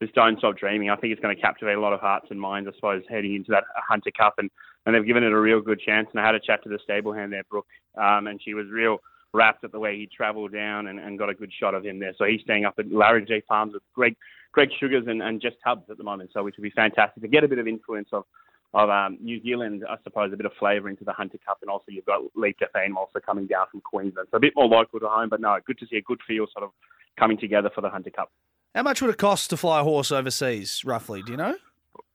this Don't Stop Dreaming, I think it's going to captivate a lot of hearts and minds, I suppose, heading into that Hunter Cup, and, and they've given it a real good chance. And I had a chat to the stable hand there, Brooke, um, and she was real wrapped at the way he travelled down and, and got a good shot of him there. So he's staying up at Larrigee Farms with Greg Greg Sugars and, and Jess Tubbs at the moment, so which would be fantastic to get a bit of influence of of um, New Zealand, I suppose, a bit of flavour into the Hunter Cup, and also you've got Leap Fame also coming down from Queensland, so a bit more local to home. But no, good to see a good feel sort of coming together for the Hunter Cup. How much would it cost to fly a horse overseas, roughly? Do you know?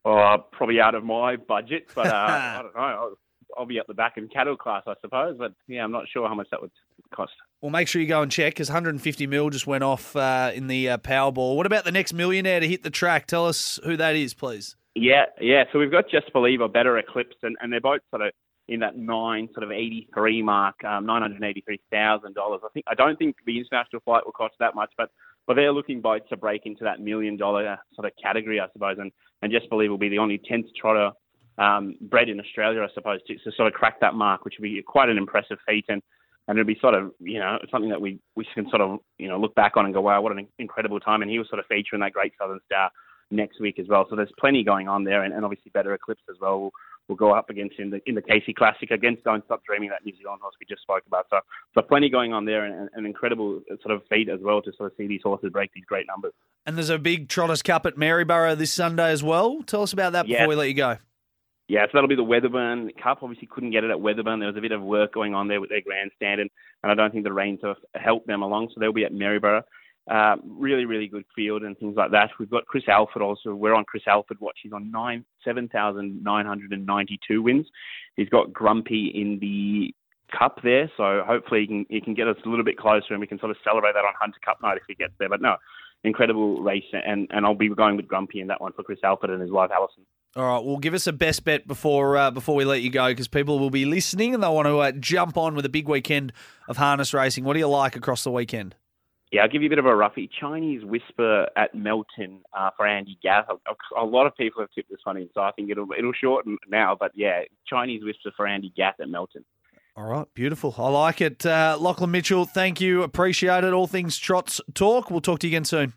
Uh, probably out of my budget, but uh, [laughs] I don't know. I'll, I'll be at the back in cattle class, I suppose. But yeah, I'm not sure how much that would cost. Well, make sure you go and check because 150 mil just went off uh, in the uh, Powerball. What about the next millionaire to hit the track? Tell us who that is, please. Yeah, yeah. So we've got Just Believe or Better Eclipse, and, and they're both sort of in that nine sort of 83 mark, um, $983,000. I think I don't think the international flight will cost that much, but but they're looking both to break into that million dollar sort of category, I suppose, and, and Just Believe will be the only 10th trotter um, bred in Australia, I suppose, to, to sort of crack that mark, which would be quite an impressive feat. And, and it'll be sort of, you know, something that we, we can sort of, you know, look back on and go, wow, what an incredible time. And he was sort of featuring that Great Southern Star next week as well. So there's plenty going on there, and, and obviously Better Eclipse as well. We'll, we'll go up against in the in the Casey Classic against Don't Stop Dreaming, that New Zealand horse we just spoke about. So so plenty going on there, and an incredible sort of feat as well to sort of see these horses break these great numbers. And there's a big Trotters Cup at Maryborough this Sunday as well. Tell us about that before we let you go. Yeah, so that'll be the Weatherburn Cup. Obviously, couldn't get it at Weatherburn. There was a bit of work going on there with their grandstand, and, and I don't think the rains have helped them along. So they'll be at Maryborough. Uh, really, really good field and things like that. We've got Chris Alford also. We're on Chris Alford watch. He's on nine seven thousand nine hundred and ninety two wins. He's got Grumpy in the cup there, so hopefully he can he can get us a little bit closer and we can sort of celebrate that on Hunter Cup night if he gets there. But no, incredible race, and and I'll be going with Grumpy in that one for Chris Alford and his wife Alison. All right, well, give us a best bet before uh, before we let you go because people will be listening and they'll want to uh, jump on with a big weekend of harness racing. What do you like across the weekend? Yeah, I'll give you a bit of a roughie. Chinese Whisper at Melton uh, for Andy Gath. A, a lot of people have tipped this one in, so I think it'll it'll shorten now. But yeah, Chinese Whisper for Andy Gath at Melton. All right, beautiful. I like it. Uh, Lachlan Mitchell, thank you. Appreciate it. All things Trots talk. We'll talk to you again soon.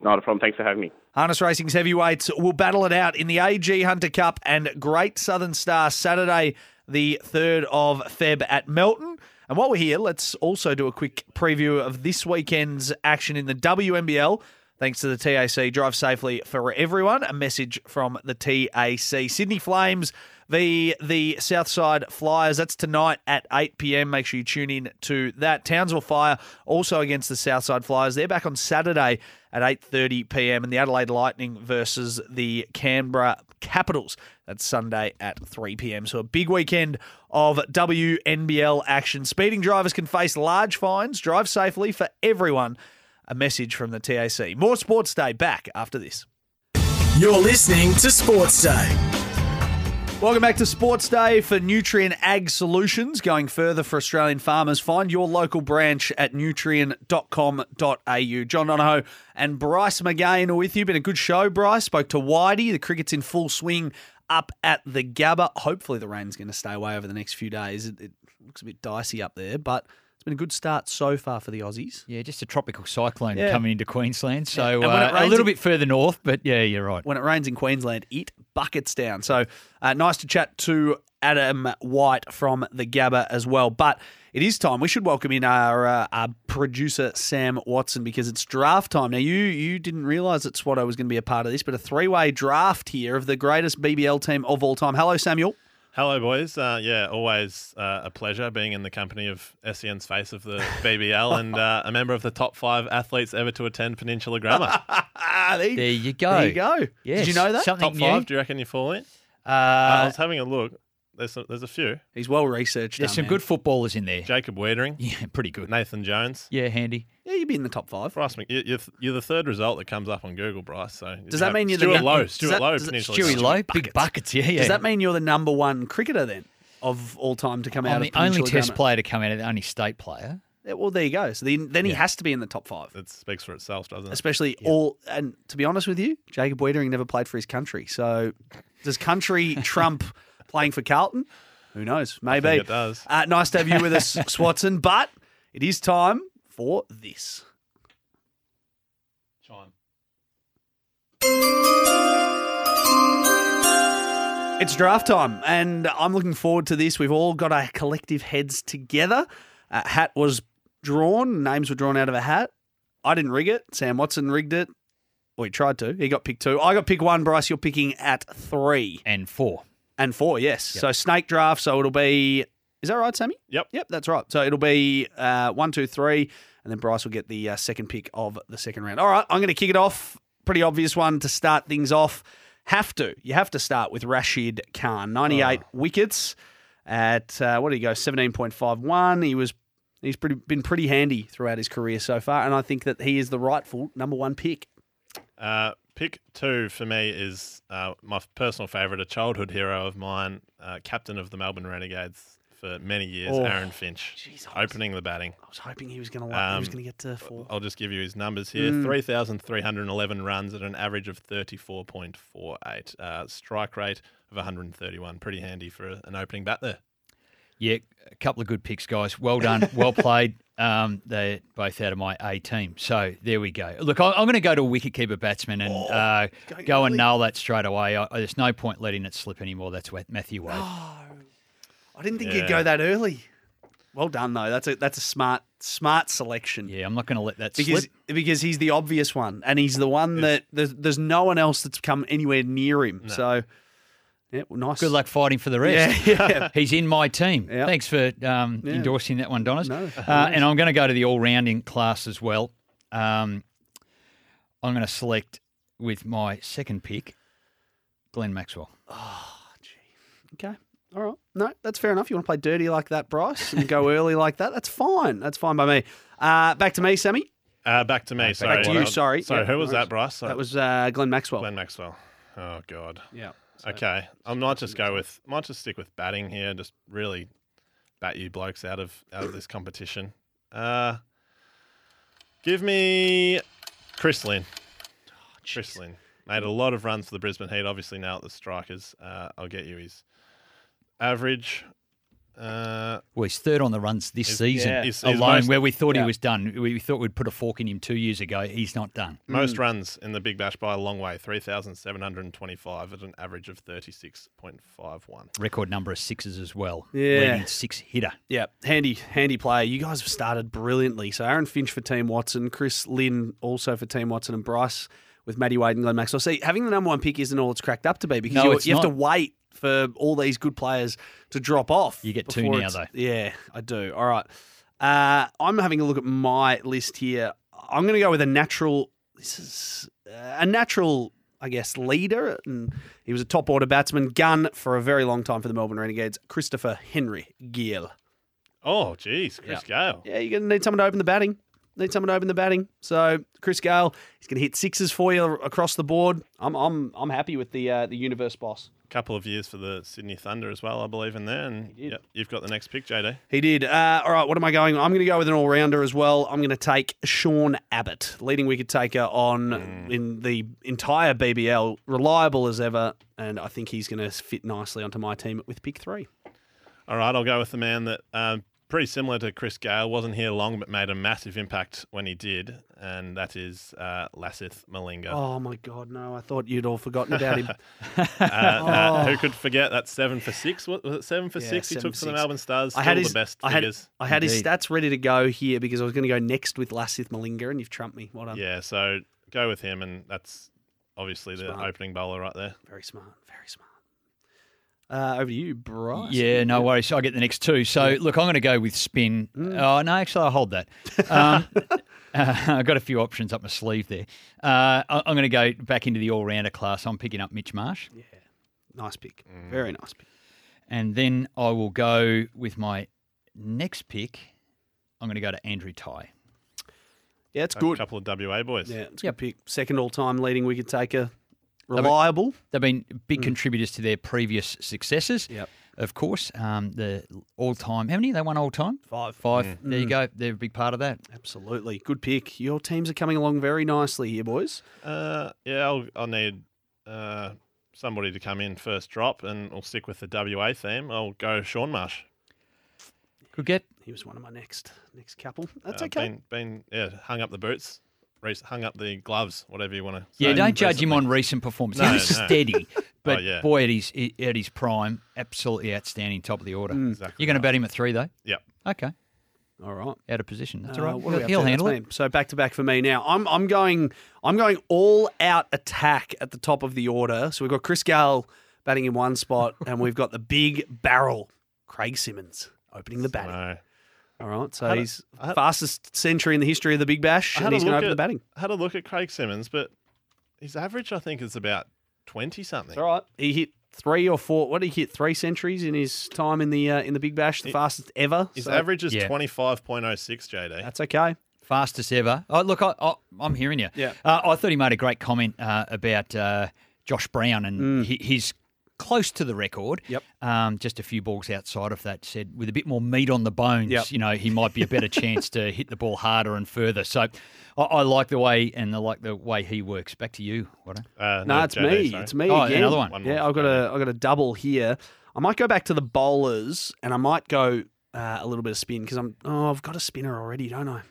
Not a problem. Thanks for having me. Harness Racing's heavyweights will battle it out in the AG Hunter Cup and Great Southern Star Saturday, the 3rd of Feb at Melton. And while we're here, let's also do a quick preview of this weekend's action in the WNBL. Thanks to the TAC, drive safely for everyone. A message from the TAC. Sydney Flames v the Southside Flyers. That's tonight at 8 p.m. Make sure you tune in to that. Townsville Fire also against the Southside Flyers. They're back on Saturday at 8:30 p.m. and the Adelaide Lightning versus the Canberra Capitals. That's Sunday at 3 p.m. So a big weekend of WNBL action. Speeding drivers can face large fines. Drive safely for everyone. A message from the TAC. More Sports Day back after this. You're listening to Sports Day. Welcome back to Sports Day for Nutrien Ag Solutions. Going further for Australian farmers, find your local branch at nutrien.com.au. John Donohoe and Bryce McGain are with you. Been a good show, Bryce. Spoke to Whitey. The cricket's in full swing up at the Gabba. Hopefully, the rain's going to stay away over the next few days. It, it looks a bit dicey up there, but it's been a good start so far for the Aussies. Yeah, just a tropical cyclone Yeah. coming into Queensland. So it uh, a little it- bit further north, but yeah, you're right. when it rains in Queensland, it buckets down. So uh, nice to chat to Adam White from the Gabba as well. But it is time. We should welcome in our, uh, our producer Sam Watson because it's draft time. Now you you didn't realise that Swatto was going to be a part of this, but a three way draft here of the greatest BBL team of all time. Hello, Samuel. Hello, boys. Uh, yeah, always uh, a pleasure being in the company of SEN's face of the [laughs] BBL and uh, a member of the top five athletes ever to attend Peninsula Grammar. [laughs] There, you- There you go. there you go. Yes. Did you know that? Something top new. five? Do you reckon you fall in? I Uh, was having a look. There's a, there's a few. He's well researched. there's that some man. good footballers in there. Jacob Weitering, [laughs] Yeah, pretty good. Nathan Jones. Yeah, handy. Yeah, you'd be in the top five. Bryce, Mc- you- you're, you're the third result that comes up on Google, Bryce. So Does that have mean you're the Stuart num- Lowe? does Stuart that- Lowe, does that- Peninsula Stewie Lowe, big buckets. Yeah, yeah. Does that mean you're the number one cricketer then of all time to come out I'm of the only Peninsula Test Grammar? player to come out of the only state player. Yeah, well, there you go. So then, then he has to be in the top five. It speaks for itself, doesn't it? Especially all, and to be honest with you, Jacob Weitering never played for his country. So does country [laughs] trump playing for Carlton? Who knows? Maybe think it does. Uh, nice to have you with us, [laughs] Swatson. But it is time for this. Chime. It's draft time, and I'm looking forward to this. We've all got our collective heads together. A hat was drawn, names were drawn out of a hat. I didn't rig it. Sam Watson rigged it. Well, he tried to. He got pick two. I got pick one. Bryce, you're picking at three And four. And four. Yes. So snake draft. So it'll be. Is that right, Sammy? Yep. Yep, that's right. So it'll be uh, one, two, three, and then Bryce will get the uh, second pick of the second round. All right, I'm going to kick it off. Pretty obvious one to start things off. Have to. You have to start with Rashid Khan. 98 wickets at uh, what did he go? 17.51. He was. He's pretty been pretty handy throughout his career so far, and I think that he is the rightful number one pick. Uh, pick two for me is uh, my personal favourite, a childhood hero of mine, uh, captain of the Melbourne Renegades for many years, Oh, Aaron Finch, jeez, I was- opening the batting. I was hoping he was going to. he was Um, going to get to four. I'll just give you his numbers here: Mm. three thousand three hundred eleven runs at an average of thirty-four point four eight, uh, strike rate of one hundred and thirty-one. Pretty handy for a- an opening bat there. Yeah, a couple of good picks, guys. Well done. Well played. [laughs] Um, they're both out of my A team. So there we go. Look, I- I'm going to go to a wicketkeeper batsman and uh, going go and nail that straight away. I, there's no point letting it slip anymore. That's Matthew Wade. I didn't think you'd go that early. Well done though. That's a that's a smart smart selection. Yeah, I'm not going to let that Because slip. because he's the obvious one, and he's the one that there's, there's no one else that's come anywhere near him. So, yeah, well, nice. Good luck fighting for the rest. Yeah, yeah. [laughs] He's in my team. Yeah. Thanks for um, Yeah. endorsing that one, Donners. No, uh, and I'm going to go to the all-rounding class as well. Um, I'm going to select with my second pick, Glenn Maxwell. Oh, gee. Okay. All right. No, that's fair enough. You want to play dirty like that, Bryce, and go early like that? That's fine. That's fine by me. Uh, back to me, Sammy. Uh, back to me. sorry, to you, Uh, sorry. Sorry, Yeah, who was worries. that, Bryce? Sorry. That was uh, Glenn Maxwell. Glenn Maxwell. Oh God. Yeah. Okay, I might just go with might just stick with batting here. Just really bat you blokes out of out of this competition. Uh, give me Chris Lynn. Chris Lynn made a lot of runs for the Brisbane Heat. Obviously now at the strikers, uh, I'll get you his average. Uh, Well, he's third on the runs this He's- season yeah. He's- he's alone, most- where we thought yeah. he was done. We thought we'd put a fork in him two years ago. He's not done. most runs in the Big Bash by a long way, three thousand seven hundred and twenty-five at an average of thirty-six point five one. Record number of sixes as well. Yeah. Leading six hitter. Yeah, handy, handy player. You guys have started brilliantly. So Aaron Finch for Team Watson, Chris Lynn also for Team Watson, and Bryce with Matty Wade and Glenn Maxwell. See, having the number one pick isn't all it's cracked up to be because No, you, you have to wait for all these good players to drop off. You get two before now, it's- though. Yeah, I do. All right. Uh, I'm having a look at my list here. I'm going to go with a natural. This is uh, a natural, I guess, leader, and he was a top order batsman, gun for a very long time for the Melbourne Renegades. Christopher Henry Gayle. Oh, geez, Chris Gayle. Yeah, you're going to need someone to open the batting. Need someone to open the batting. So Chris Gayle, he's going to hit sixes for you across the board. I'm I'm I'm happy with the uh, the universe boss. Couple of years for the Sydney Thunder as well, I believe in there. And did. yep, you've got the next pick, JD. He did. Uh, all right, what am I going? I'm going to go with an all rounder as well. I'm going to take Sean Abbott, leading wicket taker on in the entire BBL, reliable as ever, and I think he's going to fit nicely onto my team with pick three. All right, I'll go with the man that um, pretty similar to Chris Gayle, wasn't here long but made a massive impact when he did, and that is uh, Lasith Malinga. Oh my God, no! I thought you'd all forgotten about him. [laughs] Uh, uh, who could forget that seven for six? What was it? Seven for Yeah, six. He took for for the. Melbourne Stars. Still I had his the best I had, figures. I had his Indeed. stats ready to go here because I was going to go next with Lasith Malinga, and you've trumped me. Well done. Yeah, so go with him, and that's obviously the opening bowler right there. Very smart. Very smart. Uh, over to you, Bryce. Yeah, no worries. So I get the next two. So look, I'm going to go with spin. Mm. Oh no, actually, I'll hold that. Um, uh, [laughs] [laughs] I've got a few options up my sleeve there. Uh, I- I'm going to go back into the all-rounder class. I'm picking up Mitch Marsh, Yeah, Nice pick. Very nice pick. and then I will go with my next pick. I'm going to go to Andrew Tye. Yeah, it's A good. couple of WA boys. Yeah, it's a Yep. good pick. Second all-time leading wicket taker. Reliable. They've been big contributors to their previous successes. Mm. Yep. Of course, um, the all-time. How many they won all-time? Five. Five. There you go. They're a big part of that. Absolutely. Good pick. Your teams are coming along very nicely here, boys. Uh, yeah, I'll, I'll need uh, somebody to come in first drop, and we'll stick with the WA theme. I'll go Shaun Marsh. Good get. He was one of my next next couple. That's Uh, okay. Been, been yeah, hung up the boots, re- hung up the gloves, whatever you want to. Yeah, don't judge him on recent performance. No, he was no. [laughs] steady, but Oh, yeah. boy, at his at his prime, absolutely outstanding, top of the order. Exactly You're going to right. bat him at three though. Yep. Okay, All right. out of position. That's Uh, all right. He'll, he'll handle it. So back to back for me now. I'm I'm going I'm going all out attack at the top of the order. So we've got Chris Gayle batting in one spot, and we've got the big barrel, Craig Simmons, opening the batting. No. All right. So I had a- he's I had- fastest century in the history of the Big Bash, and he's going to open the batting. I had a look at Craig Simmons, but his average, I think, is about twenty something. It's all right. He hit three or four. What did he hit? Three centuries in his time in the uh, in the Big Bash, the It- fastest ever. His So average is Yeah. twenty five point oh six. JD. That's okay. Fastest ever. Oh, look, I, I, I'm hearing you. Yeah. Uh, I thought he made a great comment uh, about uh, Josh Brown and he, he's close to the record. Yep. Um, just a few balls outside of that. Said with a bit more meat on the bones, Yep. you know, he might be a better chance to hit the ball harder and further. So I, I like the way and I like the way he works. Back to you, what? Uh, No, it's JD, me. sorry. It's me Oh, again. another one. One yeah, I've got a I've got a double here. I might go back to the bowlers, and I might go uh, a little bit of spin because I'm oh I've got a spinner already, don't I?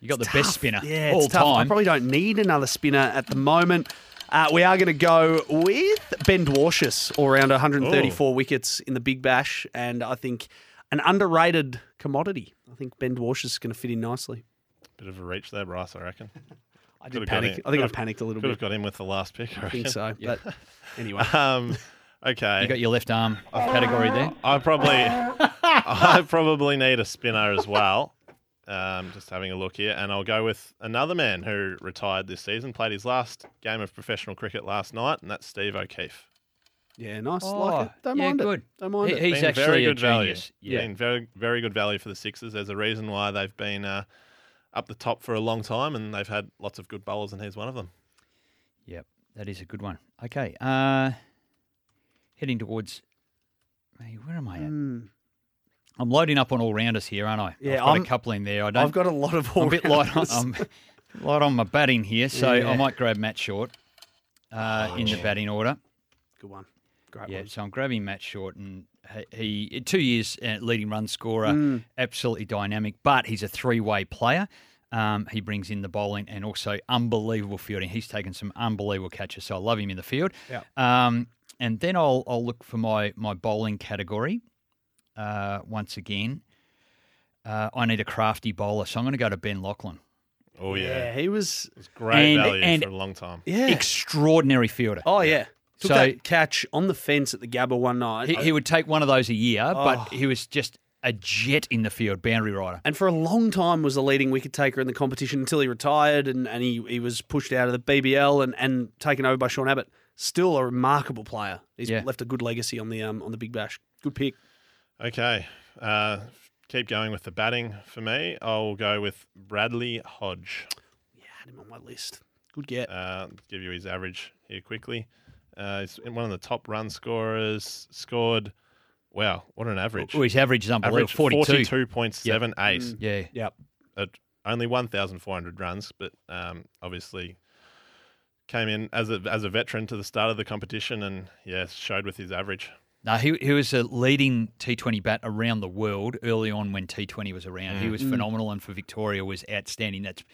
You got the It's best spinner Yeah, all it's tough. I probably don't need another spinner at the moment. Uh, we are going to go with Ben Dwarshuis, all around 134 wickets in the Big Bash, and I think an underrated commodity. I think Ben Dwarshuis is going to fit in nicely. Bit of a reach there, Bryce. I reckon. [laughs] I did panic. I think I Could've- panicked a little Could have bit. got him with the last pick. I I think reckon. so, but [laughs] anyway. Um, okay. You got your left arm category there. I probably, [laughs] I probably need a spinner as well. Um, just having a look here, and I'll go with another man who retired this season, played his last game of professional cricket last night, and that's Steve O'Keefe. Yeah, nice. Oh, like it. Don't yeah, mind good. it. Don't mind He- it. he's Been actually very a good value. genius. Yeah. Been very, very good value for the Sixers. There's a reason why they've been uh, up the top for a long time, and they've had lots of good bowlers, and he's one of them. Yep, that is a good one. Okay, uh, heading towards. Hey, where am I at? Hmm. I'm loading up on all rounders here, aren't I? Yeah, I've got I'm- a couple in there. I don't. I've got a lot of I'm a bit light on. I'm [laughs] light on my batting here, so Yeah. I might grab Matt Short uh, in the batting order. Good one. Great Yeah, one. so I'm grabbing Matt Short, and he, he two years uh, leading run scorer, Mm. absolutely dynamic. But he's a three-way player. Um, he brings in the bowling and also unbelievable fielding. He's taken some unbelievable catches, so I love him in the field. Yeah. Um, and then I'll I'll look for my my bowling category. Uh, once again, uh, I need a crafty bowler, so I'm going to go to Ben Laughlin. Oh yeah, Yeah, he was. it's great And- value and- for a long time. Yeah. Extraordinary fielder. oh yeah. Took So- that catch on the fence at the Gabba one night. He, he would take one of those a year, Oh. but he was just a jet in the field, boundary rider. and for a long time was the leading wicket taker in the competition until he retired and, and he, he was pushed out of the BBL and, and taken over by Sean Abbott. Still a remarkable player. He's Yeah. left a good legacy on the um on the Big Bash. Good pick. Okay, uh, keep going with the batting for me. I'll go with Bradley Hodge. Yeah, had him on my list. Good get. Uh, give you his average here quickly. Uh, he's one of the top run scorers. Scored, wow, what an average! Oh, his average is unbelievable. average 42. forty-two point seven eight. Mm. Yeah. Yep. At only one thousand four hundred runs, but um, obviously came in as a as a veteran to the start of the competition, and yeah, showed with his average. No, he, he was a leading T20 bat around the world early on when T20 was around. He was phenomenal, and for Victoria was outstanding. That's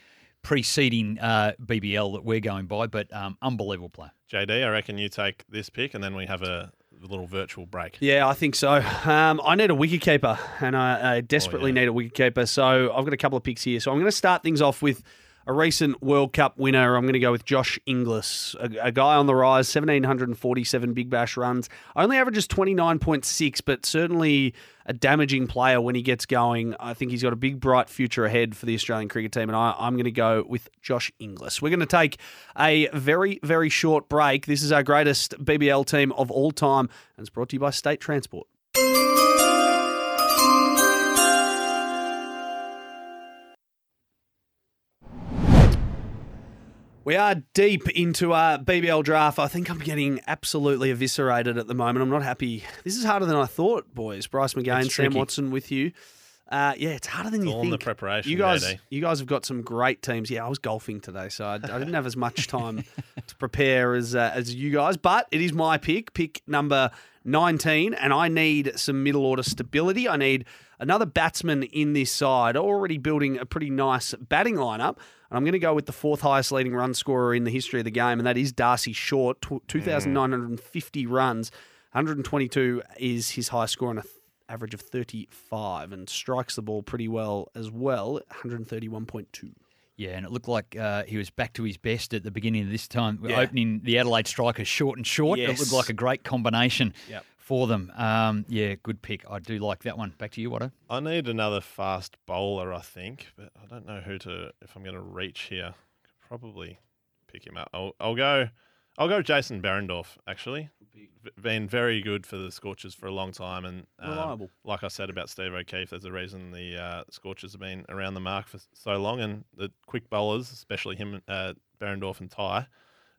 preceding uh, BBL that we're going by, but um, unbelievable player. JD, I reckon you take this pick, and then we have a little virtual break. Yeah, I think so. Um, I need a wicketkeeper, and I, I desperately Oh, yeah. need a wicketkeeper. So I've got a couple of picks here. So I'm going to start things off with a recent World Cup winner. I'm going to go with Josh Inglis, a, a guy on the rise, 1,747 Big Bash runs. Only averages 29.6, but certainly a damaging player when he gets going. I think he's got a big, bright future ahead for the Australian cricket team, and I, I'm going to go with Josh Inglis. We're going to take a very, very short break. This is our greatest BBL team of all time, and it's brought to you by State Transport. We are deep into our BBL draft. I think I'm getting absolutely eviscerated at the moment. I'm not happy. This is harder than I thought, boys. Bryce McGain, It's Sam tricky. Watson with you. Uh, yeah, it's harder than you all think. in the preparation You guys, you guys have got some great teams. Yeah, I was golfing today, so I, I didn't have as much time [laughs] to prepare as uh, as you guys. But it is my pick, pick number 19, and I need some middle order stability. I need another batsman in this side. Already building a pretty nice batting lineup. And I'm going to go with the fourth highest leading run scorer in the history of the game, and that is Darcy Short, tw- 2,950 runs. 122 is his high score on a th- average of 35 and strikes the ball pretty well as well, 131.2. Yeah, and it looked like uh, he was back to his best at the beginning of this time, Yeah. opening the Adelaide strikers short and short. It looked like a great combination Yep. For them. Um, yeah, good pick. I do like that one. Back to you, Watto. I need another fast bowler, I think, but I don't know who to. If I'm going to reach here, could probably pick him up. I'll, I'll go. I'll go Jason Behrendorff. Actually, been very good for the Scorchers for a long time, and um, Reliable. like I said about Steve O'Keefe, there's a reason the uh, Scorchers have been around the mark for so long, and the quick bowlers, especially him, uh, Behrendorff and Tye,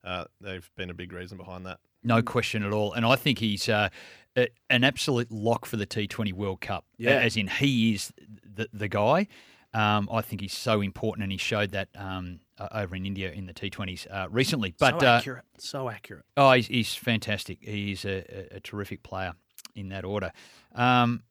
uh, they've been a big reason behind that. No question at all. And I think he's uh, a, an absolute lock for the T20 World Cup. Yeah. As in, he is the, the guy. Um, I think he's so important, and he showed that um, uh, over in India in the T20s uh, recently. But so uh, accurate. So accurate. Oh, he's, he's fantastic. He's a, a, a terrific player in that order. Um,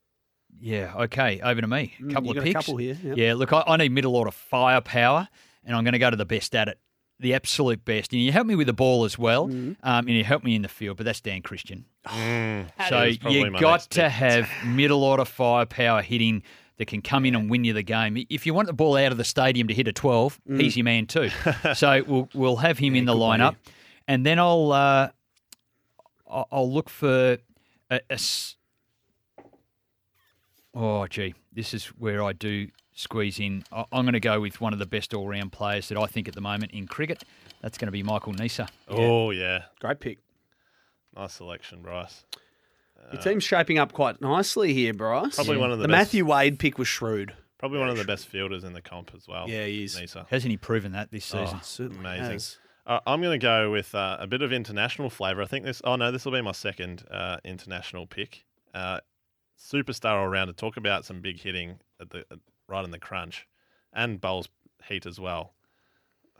yeah, okay, over to me. A couple of picks. couple here, yep. Yeah, look, I, I need middle order firepower, and I'm going to go to the best at it, the absolute best. And you help me with the ball as well, Mm-hmm. um, and you help me in the field, but that's Dan Christian. so you my got to pick. have middle order firepower hitting that can come in and win you the game. If you want the ball out of the stadium to hit a 12, Mm. he's your man too. [laughs] so we'll we'll have him in the good one, lineup, and then I'll uh, I'll I'll look for a, a s- Oh, gee, this is where I do squeeze in. I- I'm going to go with one of the best all-round players that I think at the moment in cricket. That's going to be Michael Neser. Oh yeah, Great pick. nice selection, Bryce. Your team's shaping up quite nicely here, Bryce. Probably one of the the best- Matthew Wade pick was shrewd. Probably one of the best fielders in the comp as well. Yeah, he is. Neser. Hasn't he proven that this season? Oh, Certainly amazing. has. Uh, I'm going to go with uh, a bit of international flavour. I think this. Oh no, this will be my second uh, international pick. Uh, superstar all rounder. To talk about some big hitting at the at, right in the crunch, and bowls heat as well.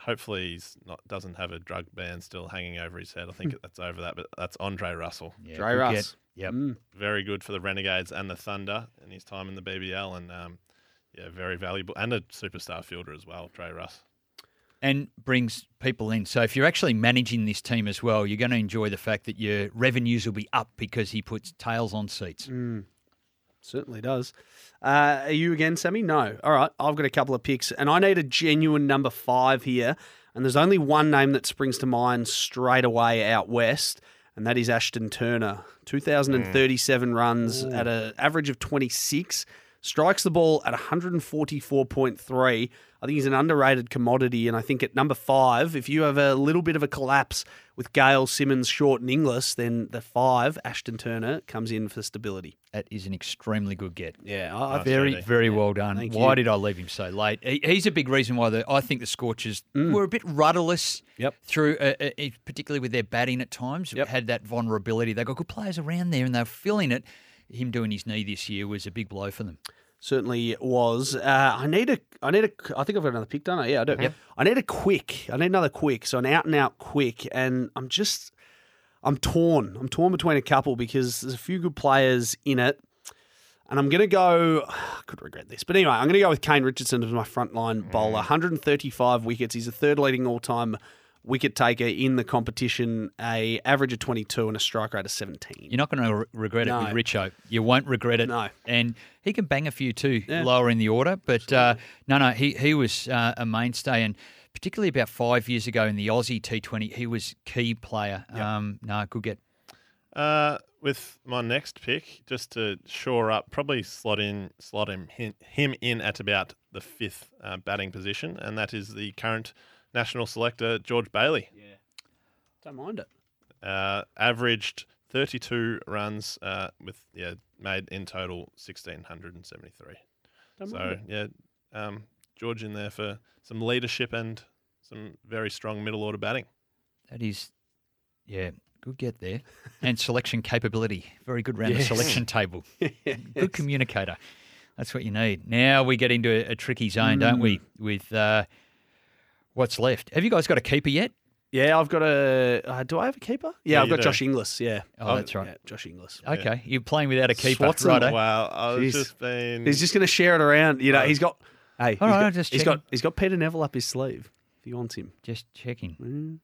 Hopefully, he's not doesn't have a drug ban still hanging over his head. I think that's over that, but that's Andre Russell. Yeah, Dre Russ. get. Yep. Mm. Very good for the Renegades and the Thunder in his time in the BBL, and um, yeah, very valuable and a superstar fielder as well. Dre Russ. and brings people in. So if you're actually managing this team as well, you're going to enjoy the fact that your revenues will be up because he puts tails on seats. Mm. Certainly does. Uh, are you again, Sammy? No. All right. I've got a couple of picks, and I need a genuine number five here. And there's only one name that springs to mind straight away out west, and that is Ashton Turner. 2,037 runs at an average of 26. Strikes the ball at 144.3. I think he's an underrated commodity. And I think at number five, if you have a little bit of a collapse with Gayle, Simmons, Short, and Inglis, then the five, Ashton Turner, comes in for stability. That is an extremely good get. Yeah, I, Very, very well done. Thank why you. did I leave him so late? He's a big reason why the, I think the Scorchers Mm. were a bit rudderless Yep. through, uh, uh, particularly with their batting at times. Yep. Had that vulnerability. They got good players around there and they were filling it. Him doing his knee this year was a big blow for them. certainly was. Uh, I need a, I need a, I think I've got another pick, don't I? Yeah, I do. I need a quick. I need another quick. So an out and out quick, and I'm just, I'm torn. I'm torn between a couple because there's a few good players in it. And I'm going to go, [sighs] I could regret this. But anyway, I'm going to go with Kane Richardson as my frontline bowler. 135 wickets. He's the third leading all time wicket taker in the competition, a average of 22 and a strike rate of 17. You're not going to re- regret it with Richo. You won't regret it. No. And he can bang a few too Yeah. lower in the order. But uh, no, no, he, he was uh, a mainstay. And particularly about five years ago in the Aussie T20. He was key player. Um, no, good get. Uh, with my next pick, just to shore up, probably slot in, slot him him, him in at about the fifth uh, batting position, and that is the current national selector George Bailey. Yeah, don't mind it. Uh, averaged 32 runs uh, with yeah made in total 1673. Don't So mind yeah, um, George in there for some leadership and some very strong middle order batting. That is, yeah, good get there. [laughs] And selection capability. Very good round the selection table. [laughs] Good communicator. That's what you need. Now we get into a, a tricky zone, don't we? Mm. With uh, what's left. Have you guys got a keeper yet? Yeah, I've got a. Uh, do I have a keeper? Yeah, Yeah, I've got do. Josh Inglis. Yeah. Oh, that's right. Yeah, Josh Inglis. Okay, you're playing without a keeper, Swatson. right? eh? Wow, I was Jeez. just been. He's just going to share it around. You know, he's got. Hey, All he's right, got, just he's checking. got he's got Peter Nevill up his sleeve if he wants him. Just checking. Mm.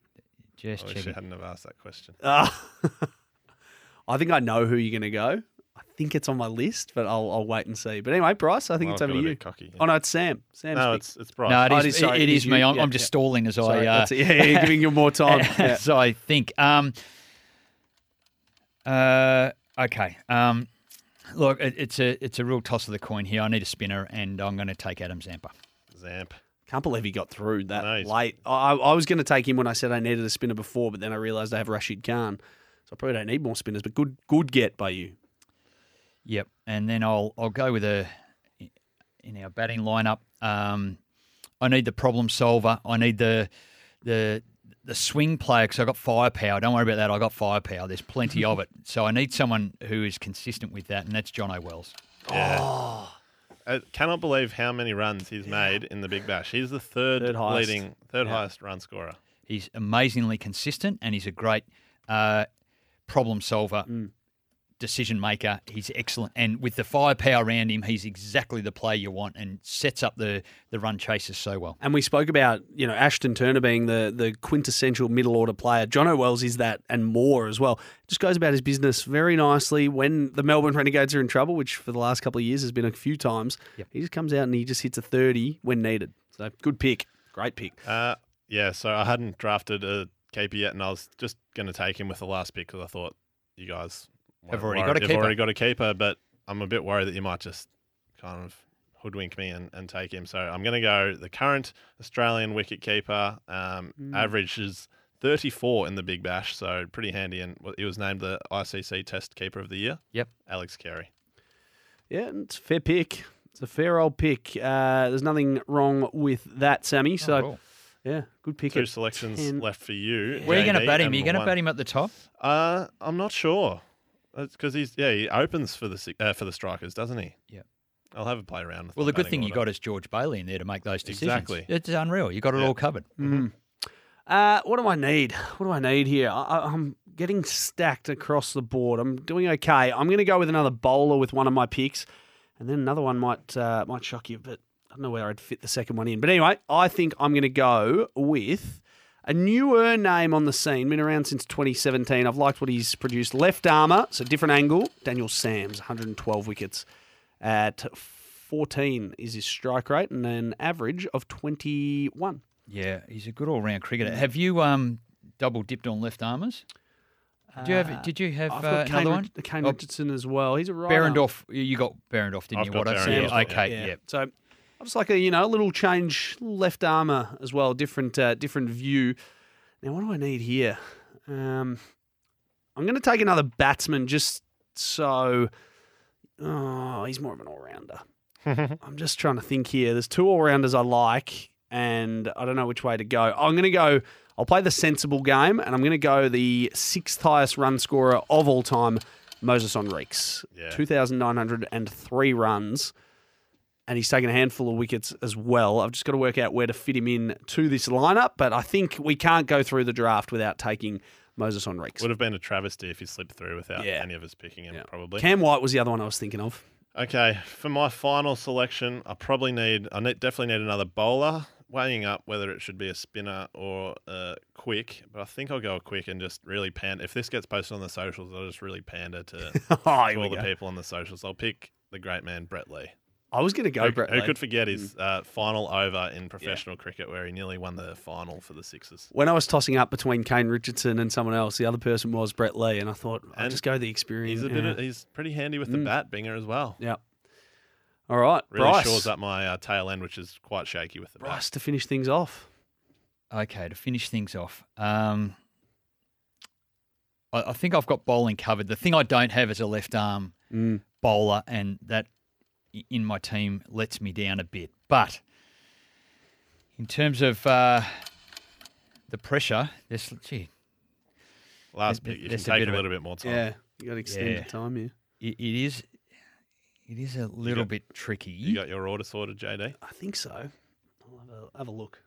Just I wish checking. I hadn't have asked that question. Ah. [laughs] I think I know who you're going to go. I think it's on my list, but I'll I'll wait and see. But anyway, Bryce, I think Well, it's I've over to you. bit cocky. Oh no, it's Sam. Sam's no, it's it's Bryce. No, it Oh, it is- sorry, it it is is me. you. I'm, Yeah, I'm just yeah. stalling as Sorry, I. Uh, that's it. yeah, yeah, giving you more time. [laughs] Yeah. as I think. Um, uh, okay. Um, look, it, it's a it's a real toss of the coin here. I need a spinner, and I'm going to take Adam Zampa. Zamp. Can't believe he got through that No, late. I, I was going to take him when I said I needed a spinner before, but then I realised I have Rashid Khan, so I probably don't need more spinners. But good, good get by you. Yep, and then I'll I'll go with a in our batting lineup. Um, I need the problem solver. I need the the the swing player because I've got firepower. Don't worry about that. I've got firepower. There's plenty of it. So I need someone who is consistent with that, and that's John O'Wells. Yeah. Oh. I cannot believe how many runs he's made in the Big Bash. He's the third, Third highest. leading, third Yeah. highest run scorer. He's amazingly consistent, and he's a great uh, problem solver, Mm. Decision maker. He's excellent, and with the firepower around him, he's exactly the player you want, and sets up the the run chasers so well. And we spoke about, you know, Ashton Turner being the the quintessential middle order player. John O'Wells is that and more as well. Just goes about his business very nicely. When the Melbourne Renegades are in trouble, which for the last couple of years has been a few times, Yep. he just comes out and he just hits a 30 when needed. So good pick. Great pick. Uh, yeah, so I hadn't drafted a keeper yet, and I was just going to take him with the last pick because I thought you guys Have weren't already worried- got a you've keeper. already got a keeper, but I'm a bit worried that you might just kind of hoodwink me and, and take him. So I'm going to go the current Australian wicket keeper. Um, Hmm. Average is 34 in the Big Bash, so pretty handy. And he was named the ICC Test Keeper of the Year. Yep. Alex Carey. Yeah, and it's a fair pick. It's a fair old pick. Uh, there's nothing wrong with that, Sammy. So, Oh, cool. yeah, good pick. Two at selections 10. left for you. Where are you going to bat him? Are you going to one- bat him at the top? Uh, I'm not sure. That's because he's yeah he opens for the uh, for the strikers, doesn't he? Yeah. I'll have a play around. With Well, the good batting thing you got is George Bailey in there to make those decisions. Exactly. It's unreal. You got it Yeah. all covered. Mm. Uh, what do I need? What do I need here? I, I- I'm getting stacked across the board. I'm doing okay. I'm going to go with another bowler with one of my picks, and then another one might uh, might shock you, but I don't know where I'd fit the second one in. But anyway, I think I'm going to go with a newer name on the scene. Been around since 2017. I've liked what he's produced. Left armour, so different angle. Daniel Sams, 112 wickets at 14 is his strike rate, and an average of 21. Yeah, he's a good all-round cricketer. Have you um double dipped on left armers? Did you have? Did you have I've uh, got Kane, another Rich- one? Kane Oh, Richardson as well. He's a right. Behrendorff. You got Behrendorff, didn't I've you? got What I Behrendorff, said. yeah. Okay, yeah. So I just like a you know a little change, left armor as well, different uh, different view. Now what do I need here? Um, I'm going to take another batsman just so. Oh, he's more of an all rounder. [laughs] I'm just trying to think here. There's two all rounders I like, and I don't know which way to go. I'm going to go. I'll play the sensible game, and I'm going to go the sixth highest run scorer of all time, Moises Henriques. Yeah. 2,903 runs, and he's taken a handful of wickets as well. I've just got to work out where to fit him in to this lineup, but I think we can't go through the draft without taking Moises Henriques. Would have been a travesty if he slipped through without Yeah. any of us picking him. Yeah. Probably. Cam White was the other one I was thinking of. Okay, for my final selection, I probably need, I need, definitely need another bowler. Weighing up whether it should be a spinner or a quick, but I think I'll go a quick and just really pander. If this gets posted on the socials, I'll just really pander to, [laughs] oh, to all the people on the socials. I'll pick the great man Brett Lee. I was going to go Who, Brett who Lee. could forget his Mm. uh, final over in professional cricket where he nearly won the final for the Sixers? When I was tossing up between Kane Richardson and someone else, the other person was Brett Lee, and I thought I'll And just go the experience. He's a bit. yeah. Of, he's pretty handy with the Mm. bat, Binga as well. yeah. All right, Really Bryce. shores up my uh, tail end, which is quite shaky with the bat. Bryce to finish things off. Okay, to finish things off, um, I, I think I've got bowling covered. The thing I don't have is a left arm Mm. bowler, and that i- in my team lets me down a bit. But in terms of uh, the pressure, this gee, Last There- pick, you can there's a take bit a of little bit more time. Yeah, you got to extend Yeah. the time here. it, it is it is a little got- bit tricky. You got your order sorted, JD? I think so. I'll have a, have a look.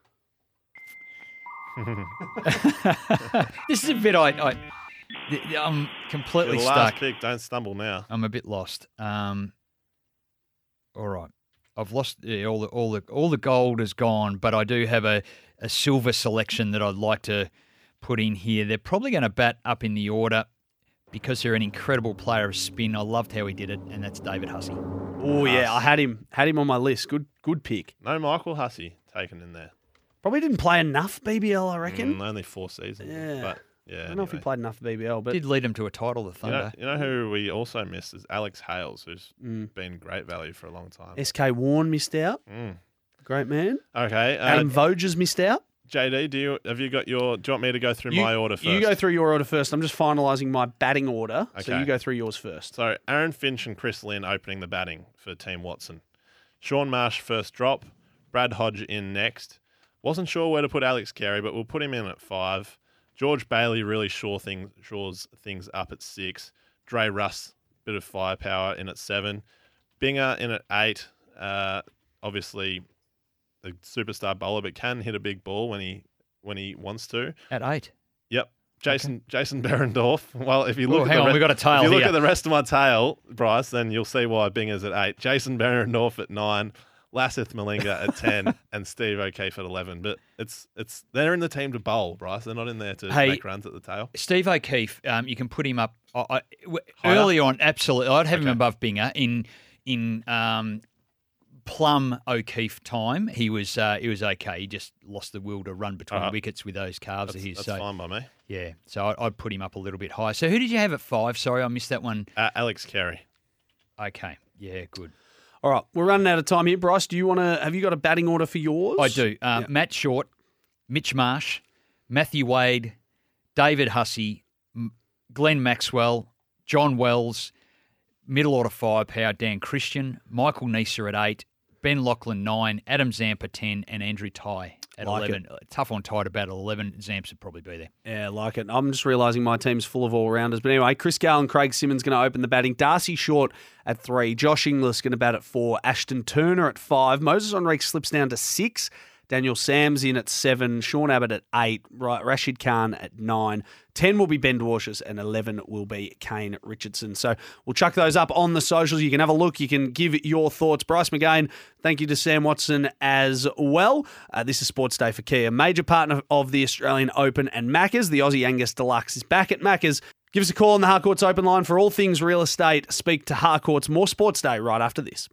[laughs] this is a bit I, I I'm completely Your last stuck. pick, don't stumble now. I'm a bit lost. Um, all right, I've lost yeah, all the all the all the gold is gone, but I do have a, a silver selection that I'd like to put in here. They're probably going to bat up in the order because they're an incredible player of spin. I loved how he did it, and that's David Hussey. Oh yeah, I had him had him on my list. Good good pick. No Michael Hussey taken in there. Probably didn't play enough BBL, I reckon. Mm, only four seasons. Yeah. But yeah. I don't know if he anyway. played enough BBL, but Did lead him to a title, the You Thunder. know, you know who we also missed is Alex Hales, who's Mm. been great value for a long time. SK Warren missed out. Mm. Great man. Okay, uh, Adam Voges missed out. JD, do you have you got your? Do you want me to go through You- my order first? You go through your order first. I'm just finalising my batting order, so Okay. you go through yours first. So Aaron Finch and Chris Lynn opening the batting for Team Watson. Shaun Marsh first drop. Brad Hodge in next. Wasn't sure where to put Alex Carey, but we'll put him in at five. George Bailey really shore things shores things up at six. Dre Russ, bit of firepower in at seven. Binga in at eight. Uh, obviously, the superstar bowler, but can hit a big ball when he when he wants to. At eight. Yep. Jason Jason Behrendorff. [laughs] Well, if you look Oh, at hang the on, re- we got a tail If you look here. at the rest of my tail, Bryce, then you'll see why Binga's at eight. Jason Behrendorff at nine, Lasith Malinga at ten, [laughs] and Steve O'Keefe at eleven. But it's it's they're in the team to bowl, Bryce. They're not in there to Hey, make runs at the tail. Steve O'Keefe, um, you can put him up I, I, w- Higher? early on. Absolutely, I'd have him above Binga in in um, Plum O'Keefe time. He was uh, he was okay. He just lost the will to run between Alright. wickets with those calves That's, of his. that's so fine by me. yeah, so I, I'd put him up a little bit higher. So who did you have at five? Sorry, I missed that one. Uh, Alex Carey. Okay, yeah, good. All right, we're running out of time here. Bryce, do you want to? Have you got a batting order for yours? I do. Um, Matt Short, Mitch Marsh, Matthew Wade, David Hussey, Glenn Maxwell, John Wells, middle order firepower, Dan Christian, Michael Neser at eight, Ben Laughlin nine, Adam Zampa ten, and Andrew Tye at Like eleven. Uh, tough on tight about eleven. Zamps would probably be there. Yeah, like it. I'm just realising my team's full of all rounders. But anyway, Chris Gayle and Craig Simmons going to open the batting. D'Arcy Short at three. Josh Inglis going to bat at four. Ashton Turner at five. Moises Henrique slips down to six. Daniel Sams in at seven. Sean Abbott at eight. Rashid Khan at nine. Ten will be Ben Dwarshuis and eleven will be Kane Richardson. So we'll chuck those up on the socials. You can have a look. You can give your thoughts. Bryce McGain, thank you to Sam Watson as well. Uh, this is Sports Day for Kia, major partner of the Australian Open and Maccas. The Aussie Angus Deluxe is back at Maccas. Give us a call on the Harcourts Open line for all things real estate. Speak to Harcourts. More Sports Day right after this.